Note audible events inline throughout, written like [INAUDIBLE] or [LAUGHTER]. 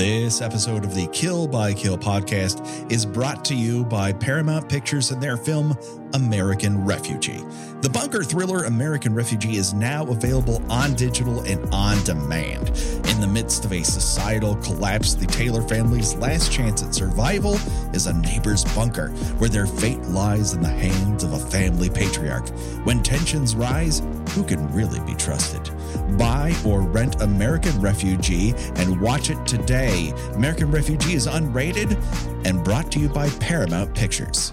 This episode of the Kill by Kill podcast is brought to you by Paramount Pictures and their film American Refugee. The bunker thriller American Refugee is now available on digital and on demand. In the midst of a societal collapse, the Taylor family's last chance at survival is a neighbor's bunker, where their fate lies in the hands of a family patriarch. When tensions rise, who can really be trusted? Buy or rent American Refugee and watch it today. American Refugee is unrated and brought to you by Paramount Pictures.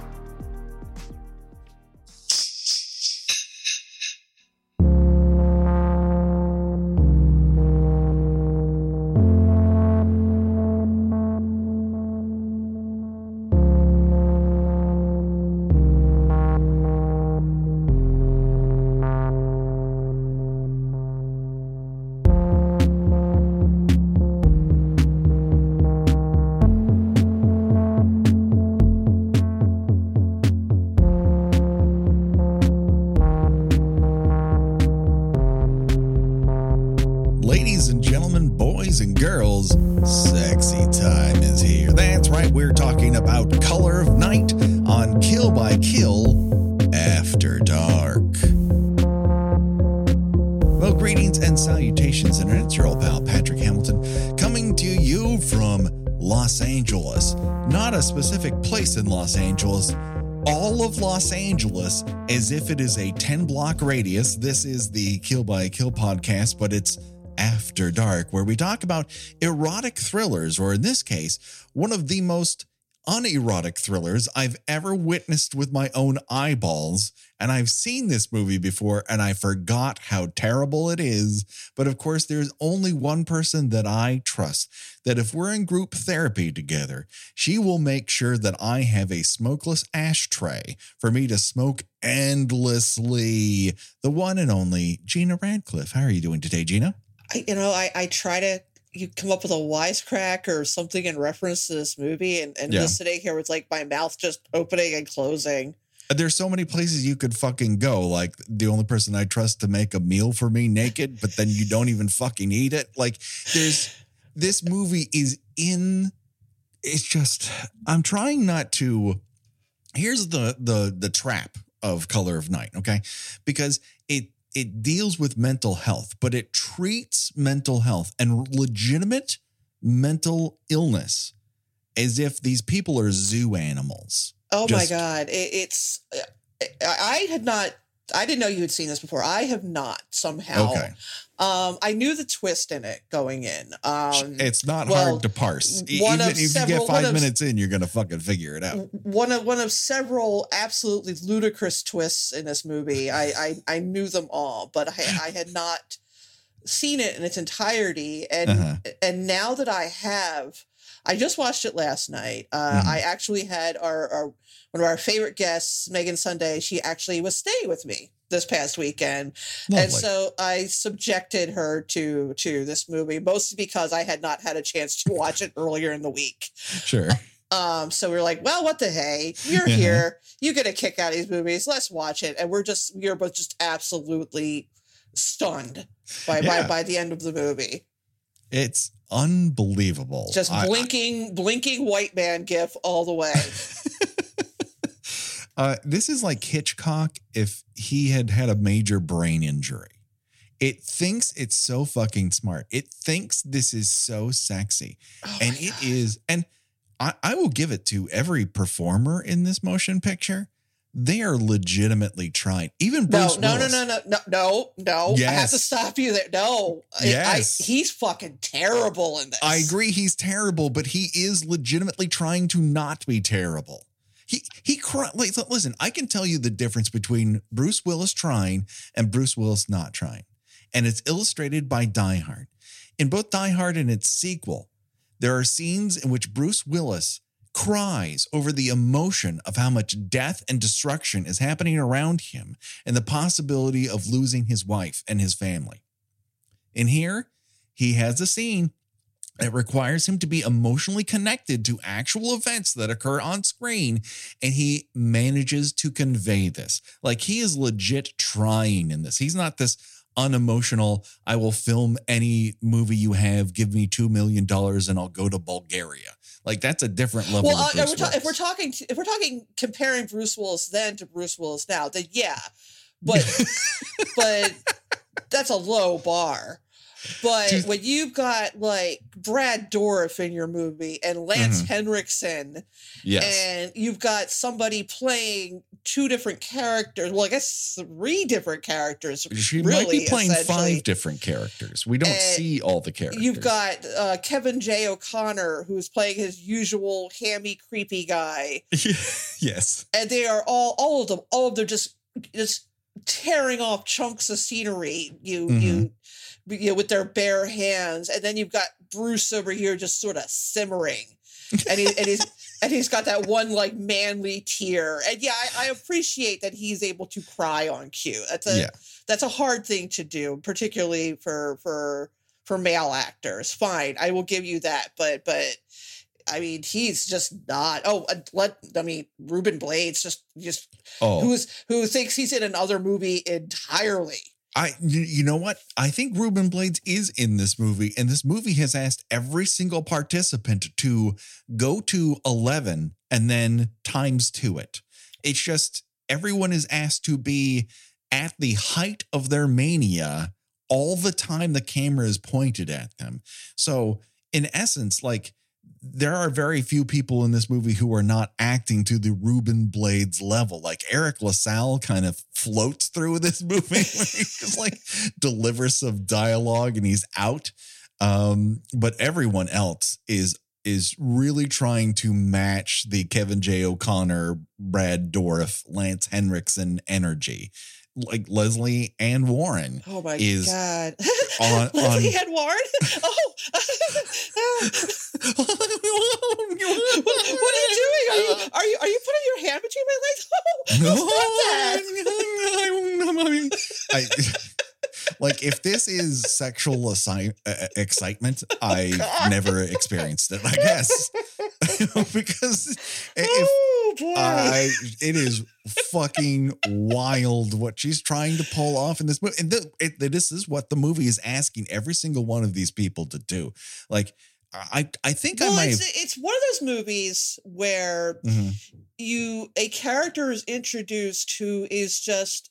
If it is a 10 block radius. This is the Kill by Kill podcast, but it's after Dark, where we talk about erotic thrillers, or in this case, one of the most unerotic thrillers I've ever witnessed with my own eyeballs. And I've seen this movie before and I forgot how terrible it is. But of course, there's only one person that I trust that if we're in group therapy together, she will make sure that I have a smokeless ashtray for me to smoke endlessly. The one and only Gena Radcliffe. How are you doing today, Gena? I, you know, I, I try to you come up with a wisecrack or something in reference to this movie, and, and Yeah. just sitting here with like my mouth just opening and closing. Uh, there's so many places you could fucking go. Like the only person I trust to make a meal for me naked, but then you don't even fucking eat it. Like there's this movie is in it's just I'm trying not to here's the the the trap of color of night, okay? Because it deals with mental health, but it treats mental health and legitimate mental illness as if these people are zoo animals. Oh Just- my god, it, it's I had not. I didn't know you had seen this before. I have not somehow. Okay. Um, I knew the twist in it going in. Um, it's not well, hard to parse. One Even of if you get five of- minutes in, you're gonna fucking figure it out. one of one of several absolutely ludicrous twists in this movie. I I, I knew them all, but I, I had not seen it in its entirety. And Uh-huh. and now that I have, I just watched it last night. Uh, Mhm. I actually had our, our one of our favorite guests, Megan Sunday. She actually was staying with me this past weekend, and so I subjected her to to this movie mostly because I had not had a chance to watch it earlier in the week. sure. [LAUGHS] Um, so we are like, well, what the hey? You're Uh-huh. here. You get a kick out of these movies. Let's watch it. And we're just we are both just absolutely stunned by Yeah. by, by the end of the movie. It's unbelievable. Just I- I- blinking, blinking white man gif all the way. [LAUGHS] uh, this is like Hitchcock if he had had a major brain injury. It thinks it's so fucking smart. It thinks this is so sexy. Oh and it God. is and I, I will give it to every performer in this motion picture they are legitimately trying even No, Bruce no, no, Willis. no, no, no, no, no. I have to stop you there. No. I- I- Yes. he's fucking terrible in this. I agree he's terrible but he is legitimately trying to not be terrible he he cry, like, listen I can tell you the difference between Bruce Willis trying and Bruce Willis not trying and it's illustrated by Die Hard in both Die Hard and its sequel there are scenes in which Bruce Willis cries over the emotion of how much death and destruction is happening around him and the possibility of losing his wife and his family. In here, he has a scene that requires him to be emotionally connected to actual events that occur on screen, and he manages to convey this. Like he is legit trying in this. He's not this unemotional. I will film any movie you have. Give me two million dollars, and I'll go to Bulgaria. Like that's a different level. Well, of uh, if, we're ta- if we're talking if we're talking comparing Bruce Willis then to Bruce Willis now, then yeah, [LAUGHS] but but that's a low bar. But Just- when you've got like Brad Dourif in your movie and Lance Mhm. Henriksen, yes, and you've got somebody playing two different characters, well, I guess three different characters. she really, might be playing five different characters. We don't Uh, see all the characters. You've got uh, Kevin J. O'Connor, who's playing his usual hammy, creepy guy. [LAUGHS] yes, and they are all all of them all of them just just tearing off chunks of scenery you Mm-hmm. you you know, with their bare hands and then you've got bruce over here just sort of simmering and, he, and he's [LAUGHS] and he's got that one like manly tear and yeah I, I appreciate that he's able to cry on cue that's a Yeah. that's a hard thing to do particularly for for for male actors fine i will give you that but but I mean, he's just not. Oh, let I mean, Ruben Blades just just oh, who's who thinks he's in another movie entirely. I you, know what? I think Ruben Blades is in this movie, and this movie has asked every single participant to go to eleven and then times to it. It's just everyone is asked to be at the height of their mania all the time the camera is pointed at them. So in essence, like there are very few people in this movie who are not acting to the Ruben Blades level. Like Eric LaSalle kind of floats through [LAUGHS] this movie where he just like delivers some dialogue and he's out. Um, but everyone else is is really trying to match the Kevin J. O'Connor, Brad Dourif, Lance Henriksen energy. Like Lesley Ann Warren Oh my is god! [LAUGHS] [LAUGHS] on- Leslie on- Head Warren. [LAUGHS] Oh, what, what are you doing? Are you are you are you putting your hand between my legs? No, Oh, that. I, like if this is sexual assi- uh, excitement, I God. never experienced it. I guess [LAUGHS] because if oh! I, it is fucking wild what she's trying to pull off in this movie, and the, it, this is what the movie is asking every single one of these people to do. Like, I, I think I might. it's, Have, it's one of those movies where Mhm. you a character is introduced who is just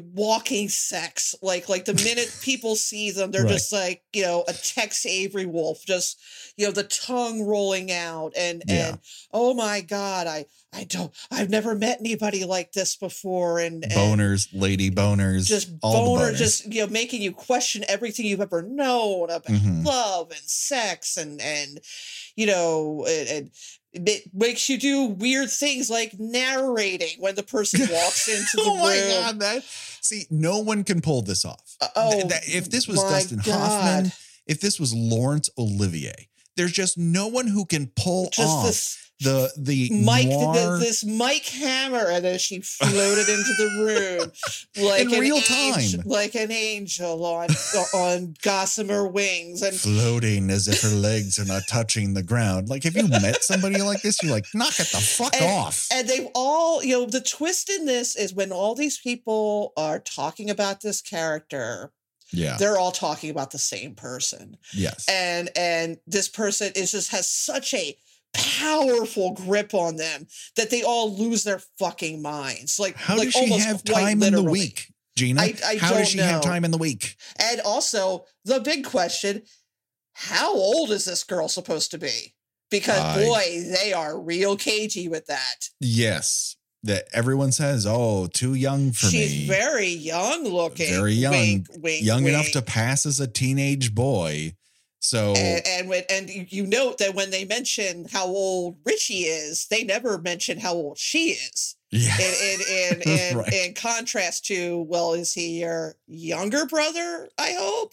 walking sex like like the minute [LAUGHS] people see them they're Right. just like you know a tex avery wolf just you know the tongue rolling out and Yeah. and oh my god i i don't i've never met anybody like this before and, and boners, lady boners, just all boner boners. just you know making you question everything you've ever known about Mhm. love and sex and and you know and, and it makes you do weird things like narrating when the person [LAUGHS] walks into the oh my room. god, that see, no one can pull this off. Uh, Th- oh, that- if this was Dustin God. Hoffman, if this was Laurence Olivier, there's just no one who can pull just off this the the Mike, noir this Mike Hammer, and then she floated into the room [LAUGHS] like In real angel, time. like an angel on on gossamer wings, and floating as if her legs are not touching the ground. Like if you met somebody like this, you're like, knock it the fuck And- off. and they've all you know the twist in this is when all these people are talking about this character yeah. they're all talking about the same person Yes. and and this person is just has such a powerful grip on them that they all lose their fucking minds like How like does she almost have time in the week, Gena? I- I How does she have time in the week? and also the big question how old is this girl supposed to be because boy they are real cagey with that Yes. That everyone says, oh, too young for she's me. very young looking Very young. wink, wink, young enough to pass as a teenage boy. So and and when, and you- note that when they mention how old Richie is, they never mention how old she is. yeah. In in in in, Right. in contrast to, well, is he your younger brother? I hope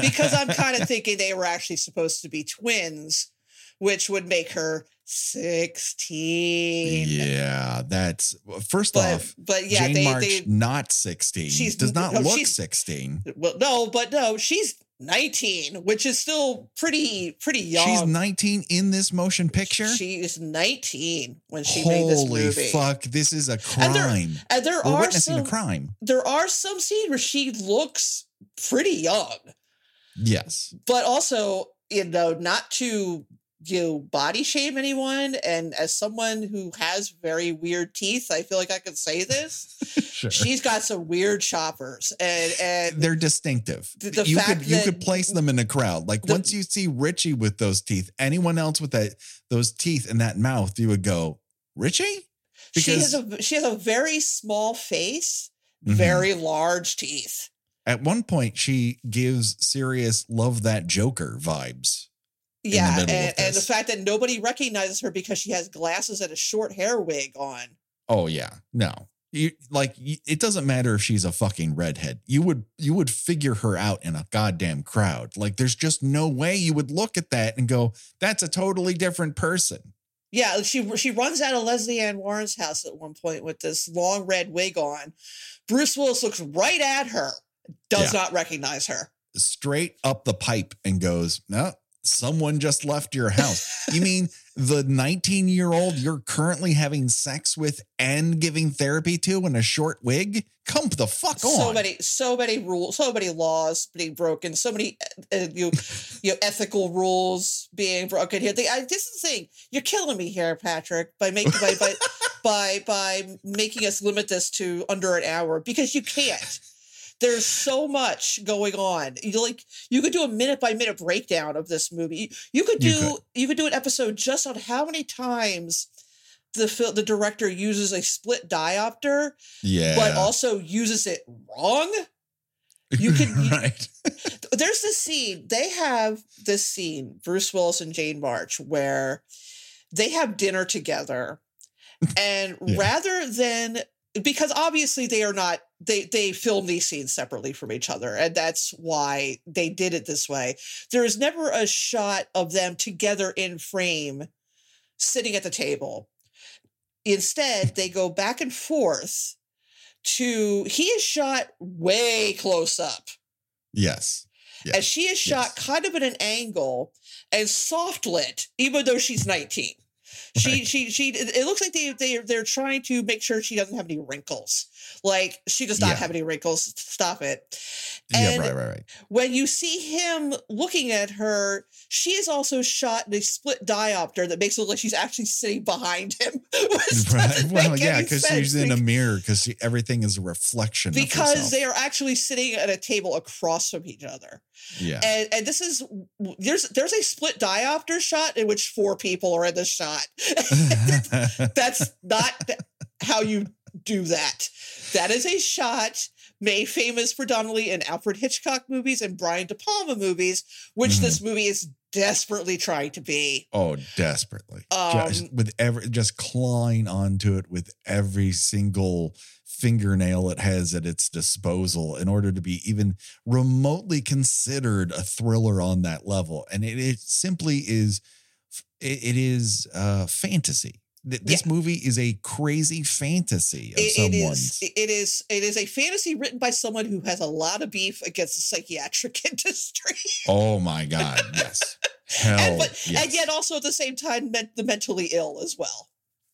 because I'm [LAUGHS] kind of thinking they were actually supposed to be twins, which would make her sixteen. Yeah, that's first But off, but yeah, Jane they March they not 16. She's- does not no, look she's- 16. well no, but no, she's 19, which is still pretty pretty young. She's 19 in this motion picture. She is 19 when she made this Holy movie. fuck! This is a And there- crime. And there are witnessing some a crime. there are some scenes where she looks pretty young, Yes. but also you know not to you know, body shame anyone. And as someone who has very weird teeth, I feel like I could say this. [LAUGHS] Sure. She's got some weird choppers, and and They're distinctive. The- the you could you could place them in a crowd. Like The- once you see Richie with those teeth, anyone else with that those teeth and that mouth, you would go, Richie? she has Because a she has a very small face, Mhm. very large teeth. at one point she gives serious love that Joker vibes. Yeah, and, and the fact that nobody recognizes her because she has glasses and a short hair wig on. Oh yeah, no. You, like it doesn't matter if she's a fucking redhead. You would you would figure her out in a goddamn crowd. Like there's just no way you would look at that and go, "That's a totally different person." Yeah, she she runs out of Lesley Ann Warren's house at one point with this long red wig on. Bruce Willis looks right at her, does Yeah. not recognize her. Straight up the pipe and goes, "No, someone just left your house." you [LAUGHS] mean the 19 year old you're currently having sex with and giving therapy to in a short wig? Come the fuck on. So many, so many rules, so many laws being broken, so many uh, you, you know, [LAUGHS] ethical rules being broken here. The, I, this is the thing. You're killing me here, Patrick, by making by by, [LAUGHS] by by making us limit this to under an hour because you can't. There's so much going on. You like you could do a minute by minute breakdown of this movie. You, could do You you could. could. do an episode just on how many times the fil- the director uses a split diopter yeah. but also uses it wrong. [LAUGHS] you could- you- right. [LAUGHS] There's this scene, they have this scene, Bruce Willis and Jane March, where they have dinner together. And [LAUGHS] Yeah. rather than because obviously they are not they they film these scenes separately from each other and that's why they did it this way there is never a shot of them together in frame sitting at the table instead they go back and forth to he is shot way close up Yes. Yeah. and she is shot Yes. kind of at an angle and soft lit even though she's 19 she Right. she she it looks like they they they're trying to make sure she doesn't have any wrinkles like she does not Yeah. have any wrinkles stop it Yeah, right, right, right. when you see him looking at her, she is also shot in a split diopter that makes it look like she's actually sitting behind him. [LAUGHS] [LAUGHS] Right. Well, yeah, because she's in a mirror because everything is a reflection. because they are actually sitting at a table across from each other. yeah. And and this is there's there's a split diopter shot in which four people are in the shot. [LAUGHS] That's not how you do that. That is a shot made famous predominantly in Alfred Hitchcock movies and Brian De Palma movies, which Mhm. this movie is desperately trying to be. oh, desperately. Um, just with every just clawing onto it with every single fingernail it has at its disposal in order to be even remotely considered a thriller on that level. And it, it simply is it, it is uh fantasy. Th- This movie is a crazy fantasy of It, it is it is it is a fantasy written by someone who has a lot of beef against the psychiatric [LAUGHS] industry. oh my god, yes. [LAUGHS] Hell, and, but, yes. and yet also at the same time meant the mentally ill as well.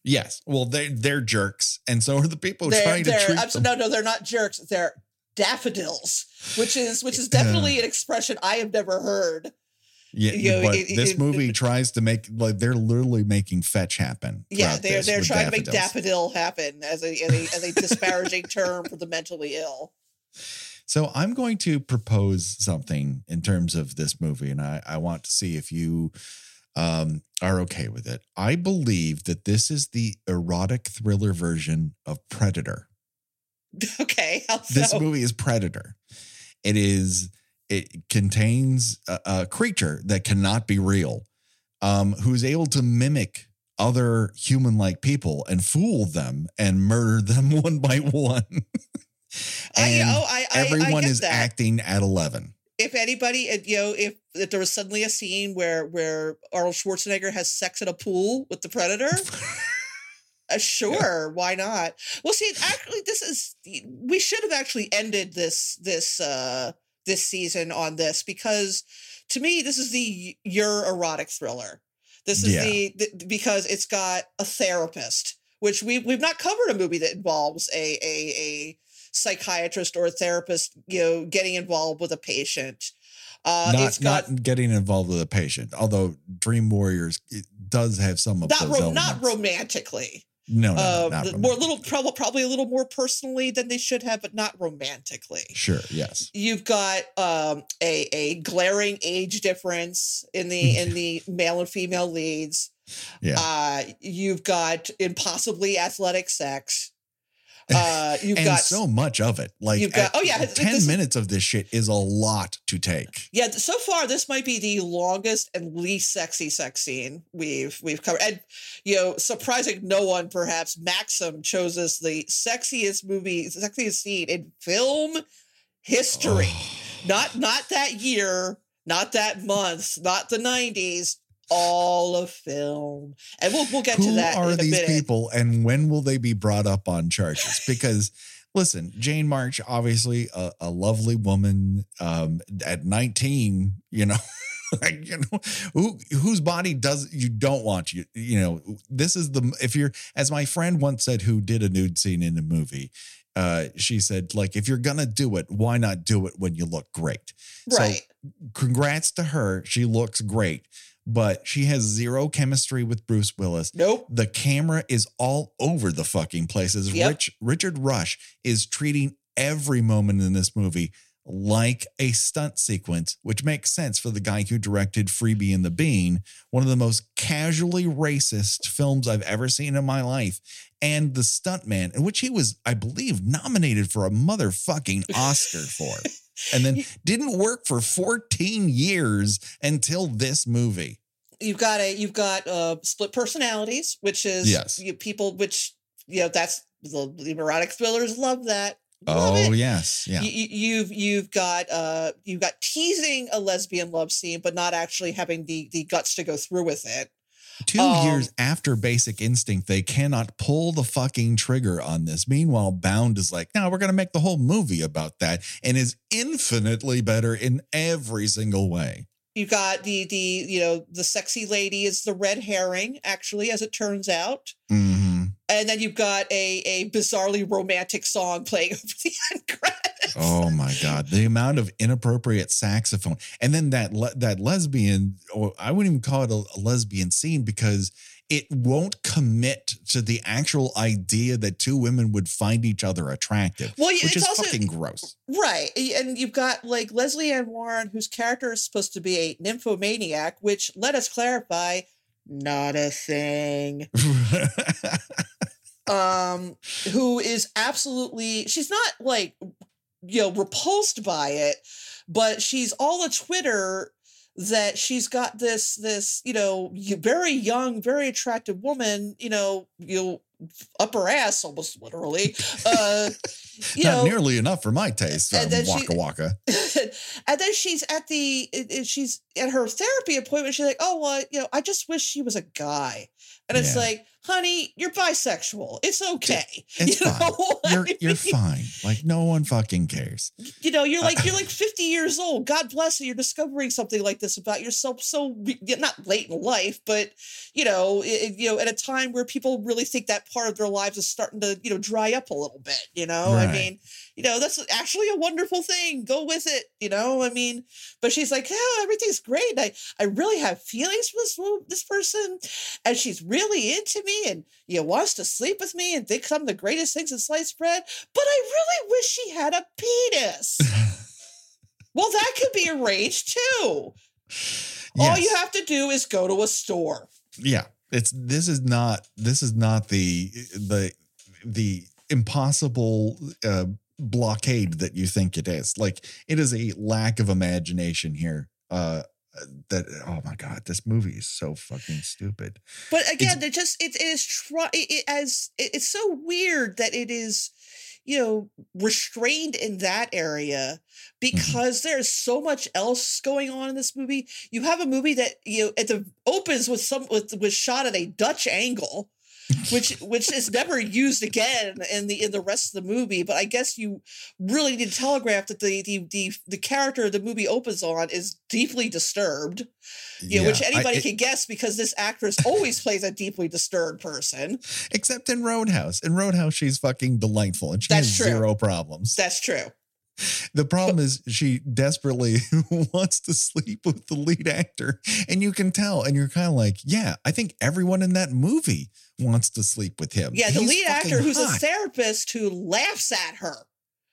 Yes. Well, they they're jerks, and so are the people they're, trying to they're treat abs- them. no, no, they're not jerks. They're daffodils, which is which is Yeah. definitely an expression I have never heard. Yeah, you know, but it- this it- movie tries to make like they're literally making fetch happen. Yeah, they're they're trying to make daffodil happen as a as a, as a disparaging [LAUGHS] term for the mentally ill. So I'm going to propose something in terms of this movie, and I I want to see if you um are okay with it. I believe that this is the erotic thriller version of Predator. [LAUGHS] Okay, how this movie is Predator. It is it contains a, a creature that cannot be real, um, who's able to mimic other human-like people and fool them and murder them [LAUGHS] one by one. I, and oh, I, I, I everyone is that. acting at eleven. if anybody, you know, if, if there was suddenly a scene where where Arnold Schwarzenegger has sex in a pool with the Predator, [LAUGHS] uh, sure, why not? Well, see, actually, this is we should have actually ended this this uh this season on this because to me this is the your erotic thriller. This is Yeah. the, the because it's got a therapist, which we we've not covered a movie that involves a a a psychiatrist or a therapist, you know, getting involved with a patient. Uh, not it's got not getting involved with a patient. Although Dream Warriors it does have some of not those ro- not romantically. No, no, no, uh, not more little probably probably a little more personally than they should have, but not romantically. Sure, yes. You've got um, a a glaring age difference in the [LAUGHS] in the male and female leads. Yeah. Uh, you've got impossibly athletic sex. Uh, you've and got so much of it. Like you've got- oh, yeah, 10 this- minutes of this shit is a lot to take. yeah. So far, this might be the longest and least sexy sex scene we've we've covered. And you know, surprising no one, perhaps Maxim chose us the sexiest movie, sexiest scene in film history. Oh. not not that year, not that month, not the nineties. All of film, and we'll we'll get to that. Who are these people and when will they be brought up on charges? Because listen, Jane March, obviously a, a lovely woman um, at 19, you know. [LAUGHS] Like, you know, who whose body does you don't want you, you know, this is the if you're as my friend once said who did a nude scene in a movie, uh, she said, like, if you're gonna do it, why not do it when you look great? So, Right. congrats to her. She looks great, but she has zero chemistry with Bruce Willis. nope. The camera is all over the fucking places. Yep. Rich Richard Rush is treating every moment in this movie like a stunt sequence, which makes sense for the guy who directed Freebie and the Bean, one of the most casually racist films I've ever seen in my life. And the stuntman, in which he was, I believe, nominated for a motherfucking Oscar for, [LAUGHS] and then didn't work for 14 years until this movie. You've got a you've got uh split personalities, which is Yes. you, people which you know that's the, the erotic thrillers love that. Love Oh it. yes, yeah. You, you- you've you've got uh you've got teasing a lesbian love scene, but not actually having the the guts to go through with it. Two Um, years after Basic Instinct, they cannot pull the fucking trigger on this. Meanwhile, Bound is like, no, we're going to make the whole movie about that and is infinitely better in every single way. You've got the the you know the sexy lady is the red herring, actually, as it turns out. hmm And then you've got a a bizarrely romantic song playing [LAUGHS] over the end credits. Oh my God. The amount of inappropriate saxophone. And then that le- that lesbian, or I wouldn't even call it a, a lesbian scene because it won't commit to the actual idea that two women would find each other attractive, Well, which it's is also fucking gross. right, and you've got like Lesley Ann Warren, whose character is supposed to be a nymphomaniac, which let us clarify, not a thing. [LAUGHS] Um, who is absolutely she's not like you know repulsed by it, but she's all a Twitter that she's got this this you know very young, very attractive woman, you know, you upper ass almost literally. Uh, you [LAUGHS] Not know, nearly enough for my taste. and Um, then she- waka waka. [LAUGHS] and then she's at the she's at her therapy appointment she's like oh well you know i just wish she was a guy and it's Yeah. like honey you're bisexual. It's okay. [LAUGHS] It's you fine. You're I you're fine. Like no one fucking cares. you know you're like you're [LAUGHS] like 50 years old. God bless you. You're discovering something like this about yourself. So not late in life but you know it, you know at a time where people really think that part of their lives is starting to you know dry up a little bit you know? I mean you know that's actually a wonderful thing go with it you know i mean but she's like oh everything's great i i really have feelings for this this person and she's really into me and you know wants to sleep with me and thinks i'm the greatest things in sliced bread but i really wish she had a penis. [LAUGHS] Well that could be arranged too. All you have to do is go to a store. Yeah it's this is not this is not the the the impossible uh blockade that you think it is like it is a lack of imagination here uh that oh my god this movie is so fucking stupid But again, they're just it is try it, it as it, it's so weird that it is, you know, restrained in that area because there's so much else going on in this movie. You have a movie that you know at the opens with some with was shot at a Dutch angle. Which which is never used again in the in the rest of the movie. But I guess you really need to telegraph that the the the, the character the movie opens on is deeply disturbed. You know, which anybody I, it, can guess because this actress always plays a deeply disturbed person. Except in Roadhouse. In Roadhouse, she's fucking delightful and she That's has true. zero problems. That's true. The problem is she desperately [LAUGHS] wants to sleep with the lead actor. And you can tell, and you're kind of like, yeah, I think everyone in that movie wants to sleep with him. Yeah, the He's lead actor who's hot. a therapist who laughs at her.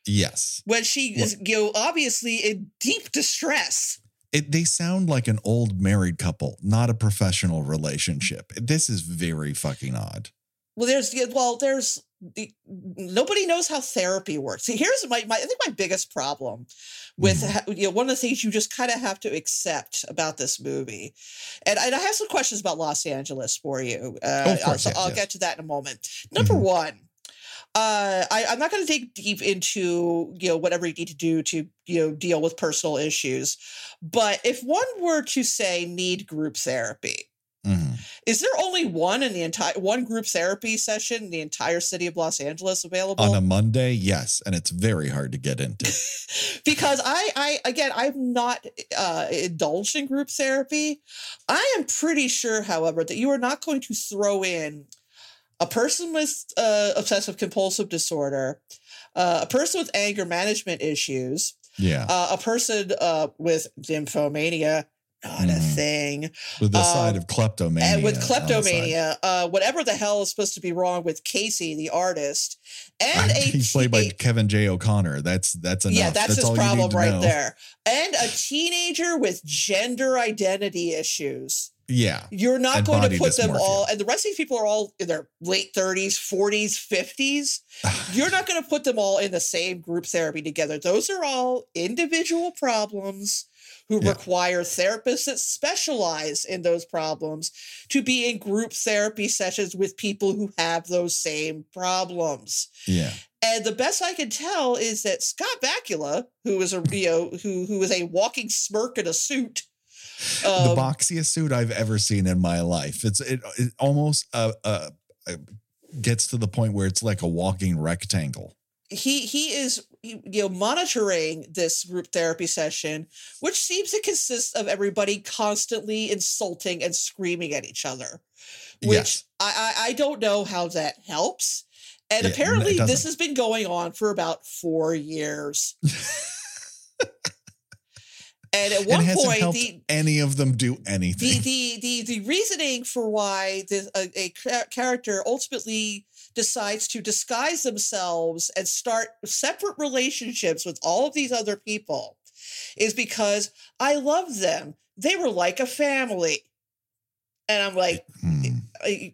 Yes. When she is, you know, obviously in deep distress. It, they sound like an old married couple, not a professional relationship. This is very fucking odd. Well, there's well, there's the, nobody knows how therapy works. See, here's my, my I think my biggest problem with mm. you know one of the things you just kind of have to accept about this movie, and, and I have some questions about Los Angeles for you. Uh, oh, course, so I'll yes. get to that in a moment. Number mm-hmm. one. Uh, I, I'm not going to dig deep into you know whatever you need to do to you know deal with personal issues, but if one were to say need group therapy, Mm-hmm. Is there only one in the entire one group therapy session in the entire city of Los Angeles available on a Monday? Yes, and it's very hard to get into [LAUGHS] because I, I again, I'm not uh, indulged in group therapy. I am pretty sure, however, that you are not going to throw in a person with uh, obsessive compulsive disorder, uh, a person with anger management issues, yeah, uh, a person uh, with nymphomania not mm. a thing. With the um, side of kleptomania. And with kleptomania, uh, whatever the hell is supposed to be wrong with Casey, the artist, and a he's played by Kevin J. O'Connor. That's that's enough. Yeah, that's, that's his problem right know. there. And a teenager with gender identity issues. Yeah. You're not going to put dysmorphia. them all, and the rest of these people are all in their late 30s, 40s, 50s. You're not going to put them all in the same group therapy together. Those are all individual problems who yeah. require therapists that specialize in those problems to be in group therapy sessions with people who have those same problems. Yeah. And the best I can tell is that Scott Bakula, who is a you know, who who is a walking smirk in a suit, um, the boxiest suit I've ever seen in my life. It's it, it almost uh, uh, uh, gets to the point where it's like a walking rectangle he he is you know monitoring this group therapy session which seems to consist of everybody constantly insulting and screaming at each other which yes. I, I, I don't know how that helps and yeah, apparently this has been going on for about four years. And at one point the, any of them do anything. the the the, the reasoning for why this, a, a character ultimately decides to disguise themselves and start separate relationships with all of these other people is because I love them. They were like a family. And I'm like, mm.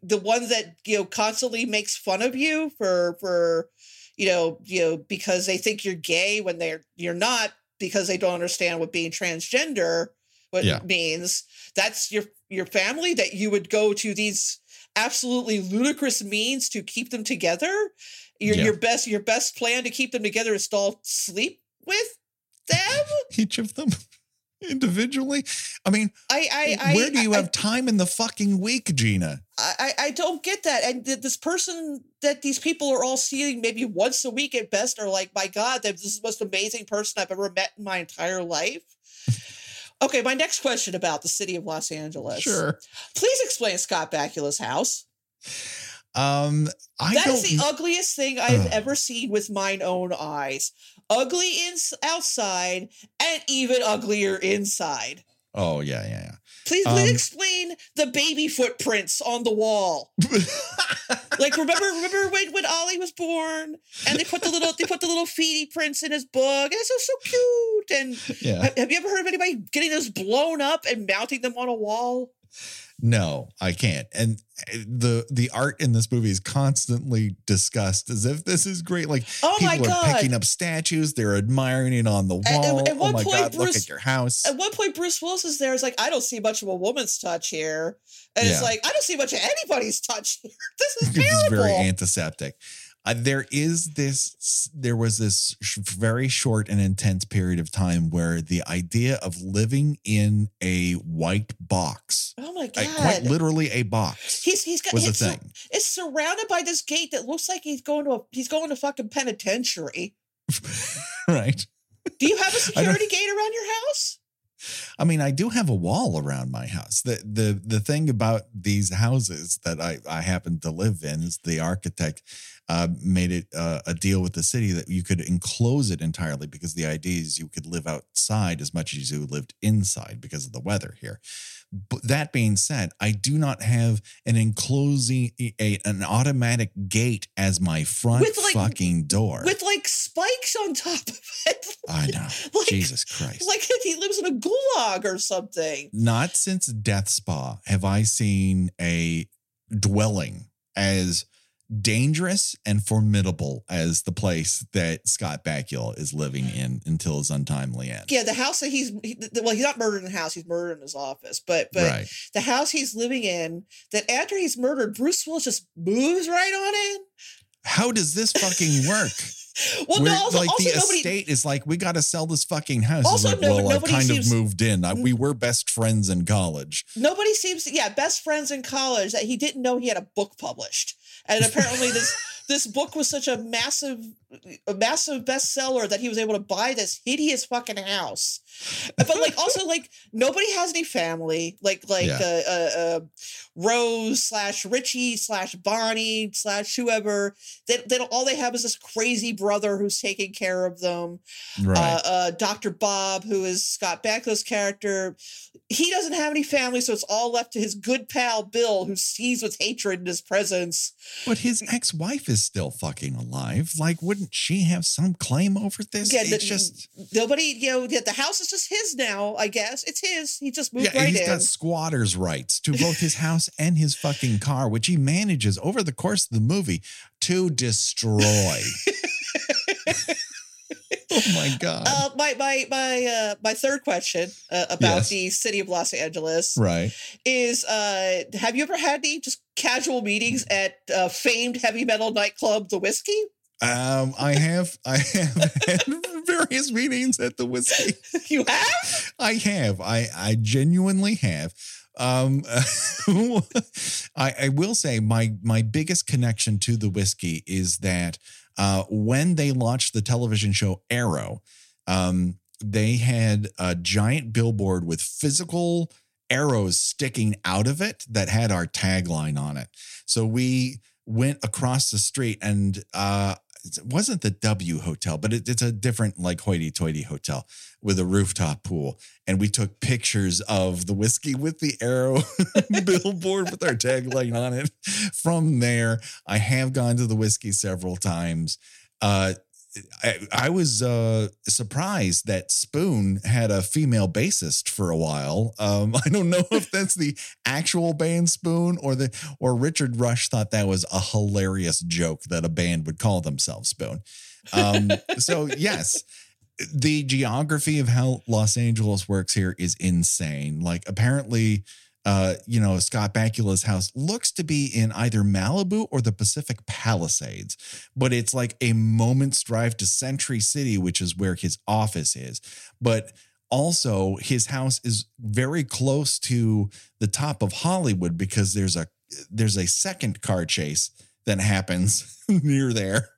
the one that, you know, constantly makes fun of you for, for, you know, you know, because they think you're gay when they're, you're not because they don't understand what being transgender what yeah. means. That's your, your family that you would go to these absolutely ludicrous means to keep them together. Your yeah. your best your best plan to keep them together is to all sleep with them. [LAUGHS] Each of them [LAUGHS] individually. I mean, I, I, eh, I where do you I, have time in the fucking week, Gena? I, I don't get that. And this person that these people are all seeing maybe once a week at best are like, my God, this is the most amazing person I've ever met in my entire life. Okay, my next question about the city of Los Angeles. Sure. Please explain Scott Bakula's house. Um, I that is the ugliest thing I've uh, ever seen with mine own eyes. Ugly in, outside and even uglier inside. Oh yeah, yeah, yeah. Please, please um, explain the baby footprints on the wall. [LAUGHS] like remember, remember when, when Ollie was born, and they put the little they put the little feety prints in his book, and it's so so cute. And yeah. have you ever heard of anybody getting those blown up and mounting them on a wall? No, I can't. And eh, the the art in this movie is constantly discussed as if this is great. Like oh people are picking up statues, they're admiring it on the wall. At, at, oh my point, god, Bruce, look at your house. At one point, Bruce Willis is there. It's like I don't see much of a woman's touch here, and yeah. it's like I don't see much of anybody's touch here. [LAUGHS] This is [LAUGHS] terrible. it's very antiseptic. Uh, there is this, there was this sh- very short and intense period of time where the idea of living in a white box, Oh my uh, god! quite literally a box, He's he's got was a it's, sur- thing. it's surrounded by this gate that looks like he's going to a he's going to fucking penitentiary. [LAUGHS] right? Do you have a [LAUGHS] security gate around your house? I mean, I do have a wall around my house. The the the thing about these houses that I I happen to live in is the architect uh, made it uh, a deal with the city that you could enclose it entirely because the idea is you could live outside as much as you lived inside because of the weather here. But that being said, I do not have an enclosing a, an automatic gate as my front like- fucking door. With like spikes on top of it. I know. [LAUGHS] Like, Jesus Christ. Like he lives in a gulag or something. not since Death Spa have I seen a dwelling as dangerous and formidable as the place that Scott Bakula is living in until his untimely end. Yeah, the house that he's he, well, he's not murdered in the house; he's murdered in his office. But but right. the house he's living in, that after he's murdered, Bruce Willis just moves right on in. How does this fucking work? [LAUGHS] Well, no, also, like also the nobody. estate is like, we got to sell this fucking house. Also, like, no- well, I kind seems- of moved in. I, we were best friends in college. Nobody seems to, yeah, best friends in college that he didn't know he had a book published. And apparently this this book was such a massive a massive bestseller that he was able to buy this hideous fucking house. But like also [LAUGHS] like nobody has any family. Like like Yeah. uh, uh, uh Rose slash Richie slash Bonnie slash whoever. They, they don't all they have is this crazy brother who's taking care of them Right. uh, uh, Dr. Bob, who is Scott Bakula's character, he doesn't have any family, so it's all left to his good pal Bill, who sees with hatred in his presence. but his ex-wife is still fucking alive. Like, wouldn't she have some claim over this? Yeah, it's the- just Nobody, you know, yeah, the house is just his now. I guess it's his. He just moved yeah, right he's in. got squatters' rights to both his house and his fucking car, which he manages over the course of the movie to destroy. [LAUGHS] oh my god! Uh, my my my uh, my third question uh, about Yes. the city of Los Angeles right. is: uh, Have you ever had any just casual meetings at uh, famed heavy metal nightclub, The Whiskey? Um, I have I have had [LAUGHS] various meetings at the whiskey. [LAUGHS] you have? I have. I I genuinely have. Um, [LAUGHS] I, I will say my my biggest connection to the whiskey is that uh, when they launched the television show Arrow, um, they had a giant billboard with physical arrows sticking out of it that had our tagline on it. So we went across the street and uh, it wasn't the W Hotel, but it, it's a different like hoity-toity hotel with a rooftop pool, and we took pictures of the whiskey with the arrow [LAUGHS] billboard with our tagline on it. From there, I have gone to the whiskey several times. Uh, I, I was uh, surprised that Spoon had a female bassist for a while. Um, [LAUGHS] I don't know if that's the actual band Spoon or the or Richard Rush thought that was a hilarious joke that a band would call themselves Spoon. Um, [LAUGHS] so yes, the geography of how Los Angeles works here is insane. Like apparently, uh, you know, Scott Bakula's house looks to be in either Malibu or the Pacific Palisades, but it's like a moment's drive to Century City, which is where his office is. But also, his house is very close to the top of Hollywood because there's a there's a second car chase that happens [LAUGHS] near there.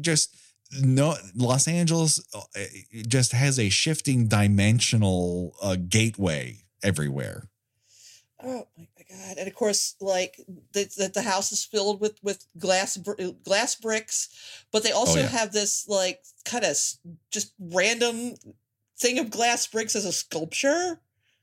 Just no Los Angeles uh, just has a shifting dimensional uh, gateway everywhere. Oh my god! And of course, like the, the the house is filled with with glass br- uh, glass bricks, but they also Oh, yeah. have this like kind of just random thing of glass bricks as a sculpture,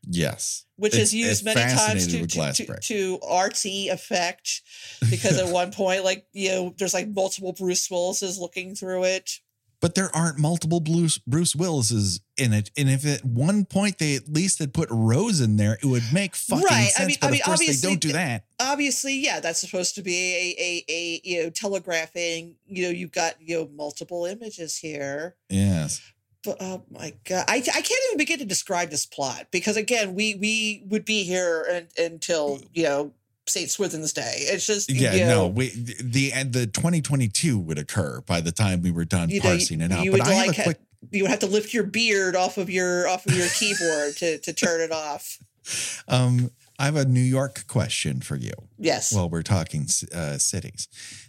Yes. which It's- is used many times to to, to, to artsy effect. [LAUGHS] Because at one point, like you know, there's like multiple Bruce willis is looking through it. But there aren't multiple Bruce Bruce Willises in it. And if at one point they at least had put Rose in there, it would make fucking Right, I mean- but I mean, of course they obviously don't do that. obviously, yeah, that's supposed to be a, a, a you know telegraphing. You know, you've got you know multiple images here. Yes. But oh my god, I, I can't even begin to describe this plot because again, we we would be here and, until you know St. Swithin's Day. It's just Yeah, you know, no, we the and the 2022 would occur by the time we were done You know, parsing it out. you But would I have like a quick you would have to lift your beard off of your off of your keyboard to to turn it off. [LAUGHS] um I have a New York question for you. Yes. Well, we're talking uh, cities.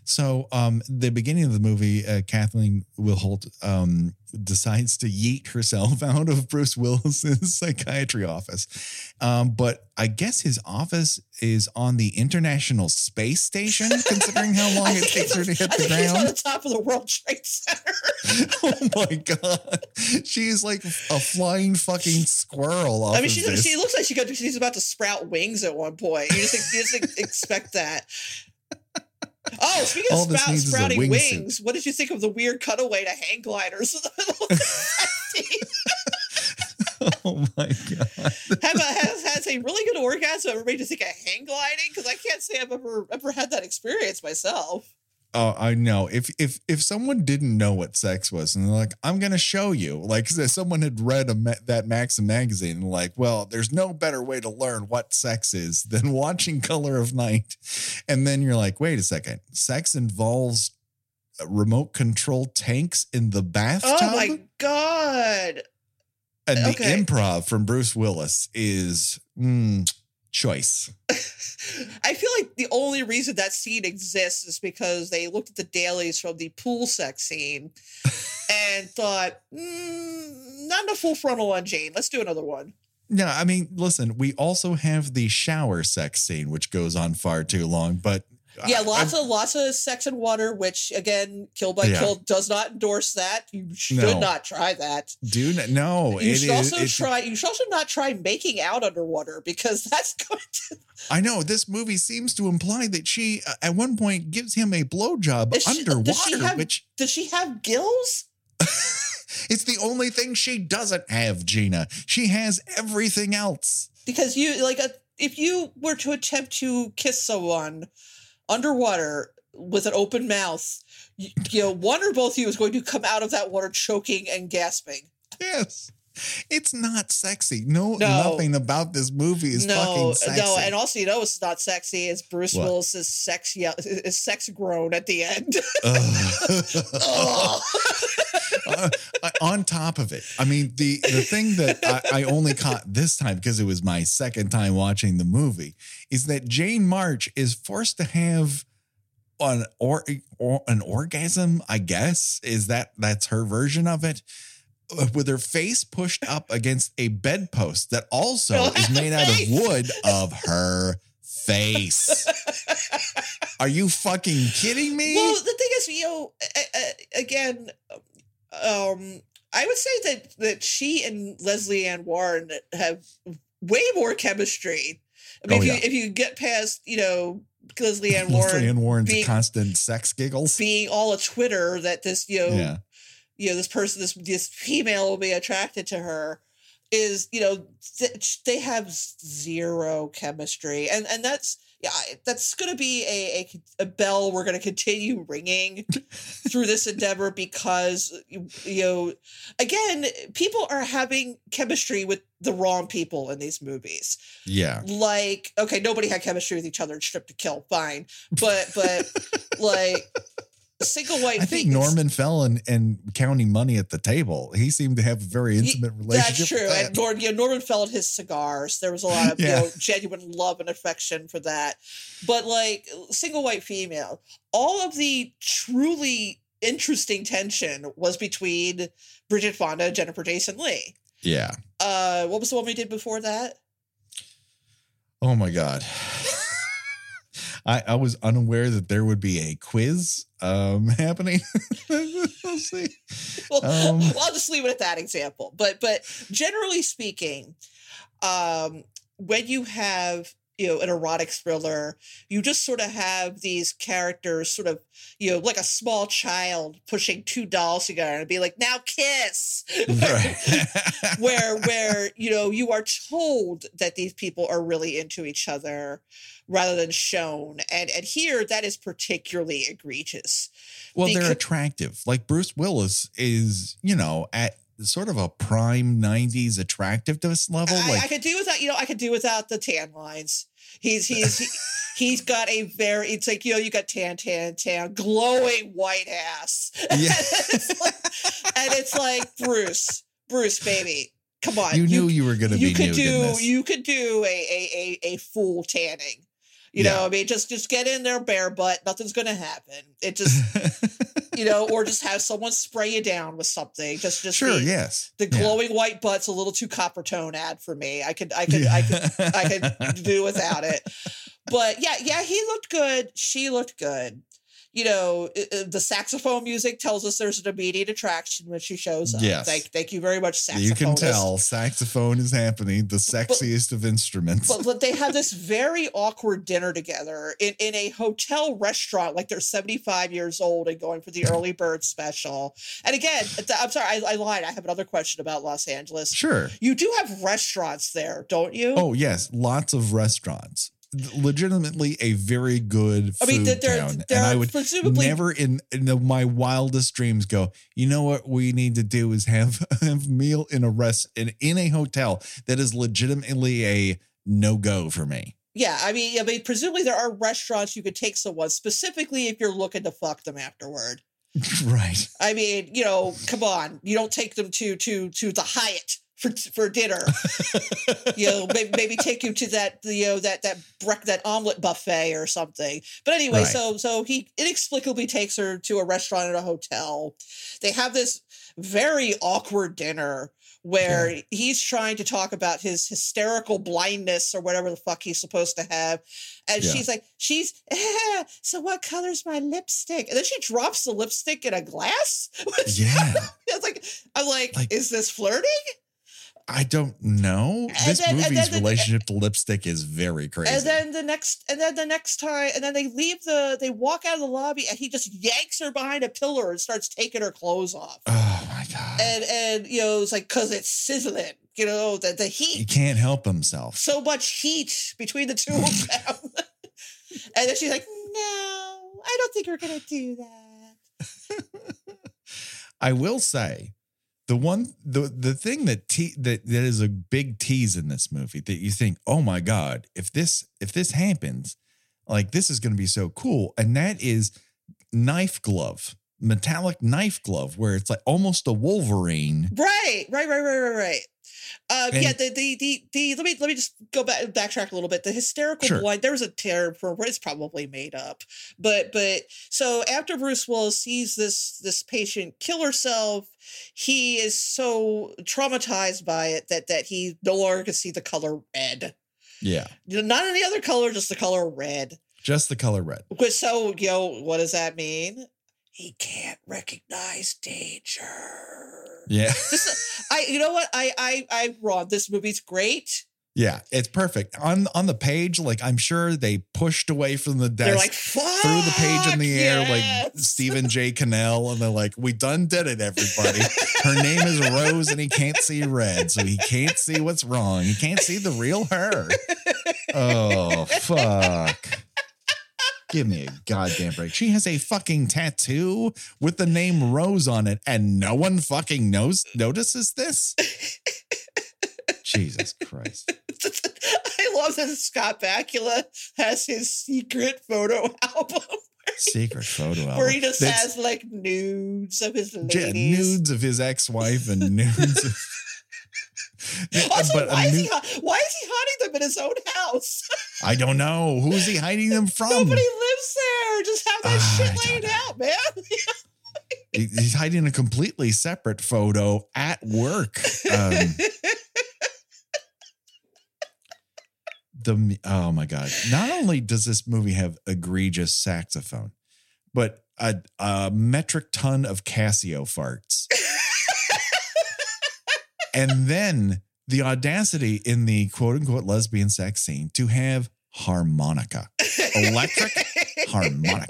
So, um, the beginning of the movie, uh, Kathleen Wilhoite um, decides to yeet herself [LAUGHS] out of Bruce Willis's [LAUGHS] psychiatry office. Um, but I guess his office is on the International Space Station, [LAUGHS] considering how long it takes her to hit I the he's on ground. the top of the World Trade Center. oh my god, she is like a flying fucking squirrel. I mean, she, she looks like she got, she's about to sprout wings at one point. You just, you just expect that. Oh, speaking All of this sprout, needs sprouting wingsuit. wings, what did you think of the weird cutaway to hang gliders? [LAUGHS] [LAUGHS] oh my god. have a, has, has a really good orgasm. Everybody just think of hang gliding because I can't say I've ever ever had that experience myself. Oh, I know. If if if someone didn't know what sex was and they're like, "I'm going to show you," like [LAUGHS] if someone had read a ma- that Maxim magazine and like, well, there's no better way to learn what sex is [LAUGHS] than watching Color of Night, and then you're like, wait a second, sex involves remote control tanks in the bathtub, Oh my god! and the improv from Bruce Willis is mm, choice. [LAUGHS] I feel like the only reason that scene exists is because they looked at the dailies from the pool sex scene [LAUGHS] and thought, mm, not a full frontal on Jane. Let's do another one. No, I mean, listen, we also have the shower sex scene, which goes on far too long, but Yeah, lots I- of lots of sex and water, which again, Kill by Yeah. Kill does not endorse that. You should No. not try that. do n- no. You it should is- also try. You should also not try making out underwater because [LAUGHS] that's going to. I know this movie seems to imply that she, uh, at one point, gives him a blowjob underwater, does she have- which Does she have gills? [LAUGHS] it's the only thing she doesn't have. Gena, she has everything else. because you like a, if you were to attempt to kiss someone underwater with an open mouth you, you know one or both of you is going to come out of that water choking and gasping Yes. It's not sexy. No, No. nothing about this movie is no fucking sexy. no and also you know it's not sexy is bruce What? willis's sex yell is sex groan at the end. [LAUGHS] [LAUGHS] [LAUGHS] Uh, on top of it, I mean the the thing that I, I only caught this time because it was my second time watching the movie is that Jane March is forced to have an or, or an orgasm. I guess is that that's her version of it. uh, With her face pushed up against a bedpost that also is made out of wood of her face. Are you fucking kidding me? well the thing is you know again um i would say that that she and lesley ann warren have way more chemistry i mean Oh, if, yeah. you, if you get past you know lesley ann [LAUGHS] warren Lesley Ann Warren's being- constant sex giggles. being all a twitter that this you know yeah. you know this person this this female will be attracted to her is you know th- they have zero chemistry and and that's yeah that's going to be a, a a bell we're going to continue [LAUGHS] ringing through this endeavor because you you know again people are having chemistry with the wrong people in these movies Yeah. like okay nobody had chemistry with each other in Stripped to Kill fine but but like single white I think Norman Fell and, and counting money at the table. He seemed to have a very intimate relationship. That's true. that. And Norman, you know, Norman felt his cigars. There was a lot of Yeah. you know, genuine love and affection for that. But like single white female, all of the truly interesting tension was between Bridget Fonda and Jennifer Jason Lee. yeah. Uh, what was the one we did before that? Oh my God. I, I was unaware that there would be a quiz um, [LAUGHS] happening. we'll see. [LAUGHS] Well, Um, well, I'll just leave it at that example. But but generally speaking, um, when you have you know an erotic thriller, you just sort of have these characters sort of you know like a small child pushing two dolls together and be like, now kiss. Right. [LAUGHS] where where you know you are told that these people are really into each other rather than shown and and here that is particularly egregious well, they're attractive. Like Bruce Willis is, you know, at sort of a prime 90s attractiveness level. I, like, I could do without, you know, I could do without the tan lines. He's he's he, [LAUGHS] he's got a very it's like you know you got tan tan tan glowing white ass [LAUGHS] Yeah. and, it's like, and it's like bruce bruce baby come on You knew you were going to you be could nude in do this. you could do a a a, a full tanning you Yeah. know i mean just just get in there bare butt nothing's gonna happen it just [LAUGHS] you know or just have someone spray you down with something just just sure, the, yes. the Yeah. glowing white butt's a little too copper tone ad for me i could i could i could I could do without it. But yeah, yeah, he looked good. She looked good. You know, i- i- the saxophone music tells us there's an immediate attraction when she shows up. Yes. Thank, thank you very much, saxophone. You can tell saxophone is happening, the sexiest of instruments. But, but they have this [LAUGHS] very awkward dinner together in, in a hotel restaurant, like they're 75 years old and going for the early bird special. And again, [SIGHS] I'm sorry, I, I lied. I have another question about Los Angeles. sure. You do have restaurants there, don't you? Oh, yes. Lots of restaurants. Legitimately a very good food I mean, there, there, there and I are would presumably never in, in the, my wildest dreams go, you know what we need to do is have, [LAUGHS] have a meal in a rest in, in a hotel that is legitimately a no-go for me. Yeah, I mean, I mean, presumably there are restaurants you could take someone specifically if you're looking to fuck them afterward. [LAUGHS] right. I mean, you know, come on, you don't take them to to to the Hyatt for for dinner. you know, maybe, maybe take you to that you know that that brec- that omelet buffet or something. But anyway, Right. so so he inexplicably takes her to a restaurant at a hotel. They have this very awkward dinner where he's trying to talk about his hysterical blindness or whatever the fuck he's supposed to have. And Yeah. she's like, she's, "Eh, [LAUGHS] so what color's my lipstick? And then she drops the lipstick in a glass. [LAUGHS] Yeah. [LAUGHS] it's like, I'm like, Like- is this flirting? I don't know. This then- movie's then the- relationship to lipstick is very crazy. And then the next, and then the next time, and then they leave the, they walk out of the lobby, and he just yanks her behind a pillar and starts taking her clothes off. oh my god. And and you know, it's like because it's sizzling, you know, the the heat. he can't help himself. so much heat between the two of [LAUGHS] them. [LAUGHS] and then she's like, "No, I don't think we're gonna do that." [LAUGHS] I will say the one the the thing that te- that that is a big tease in this movie that you think, "Oh my god, if this if this happens, like this is going to be so cool." And that is knife glove, metallic knife glove where it's like almost a Wolverine. Right, right, right, right, right, right. Um, And- yeah, the, the the the let me let me just go back backtrack a little bit. The hysterical Sure. blind. There was a term for. It's probably made up, but but so after Bruce Willis sees this this patient kill herself, he is so traumatized by it that that he no longer can see the color red. Yeah. Not any other color, just the color red. Just the color red. So you know, what does that mean? He can't recognize danger. Yeah. This, [LAUGHS] I, you know what? I, I, I, Ron, this movie's great. Yeah, it's perfect. On on the page, like I'm sure they pushed away from the desk. They're like, threw the page in the air like. Stephen J. Cannell, and they're like, "We done did it, everybody." Her [LAUGHS] name is Rose, and he can't see red, so he can't see what's wrong. He can't see the real her. [LAUGHS] Oh fuck! Give me a goddamn break. She has a fucking tattoo with the name Rose on it, and no one fucking knows notices this. Jesus Christ! [LAUGHS] I love that Scott Bakula has his secret photo [LAUGHS] album Secret photo album. where he just That's- has like nudes of his Yeah, ladies. nudes of his ex-wife and [LAUGHS] nudes. Of, Also, but a why, is he, why is he hiding them in his own house? [LAUGHS] I don't know who's he hiding them from. Nobody lives there. Just have that I shit laid out, man. [LAUGHS] He's hiding a completely separate photo at work. Um, [LAUGHS] the oh my god! Not only does this movie have egregious saxophone, but a, a metric ton of Casio farts, and then the audacity in the quote unquote lesbian sex scene to have harmonica, electric harmonica.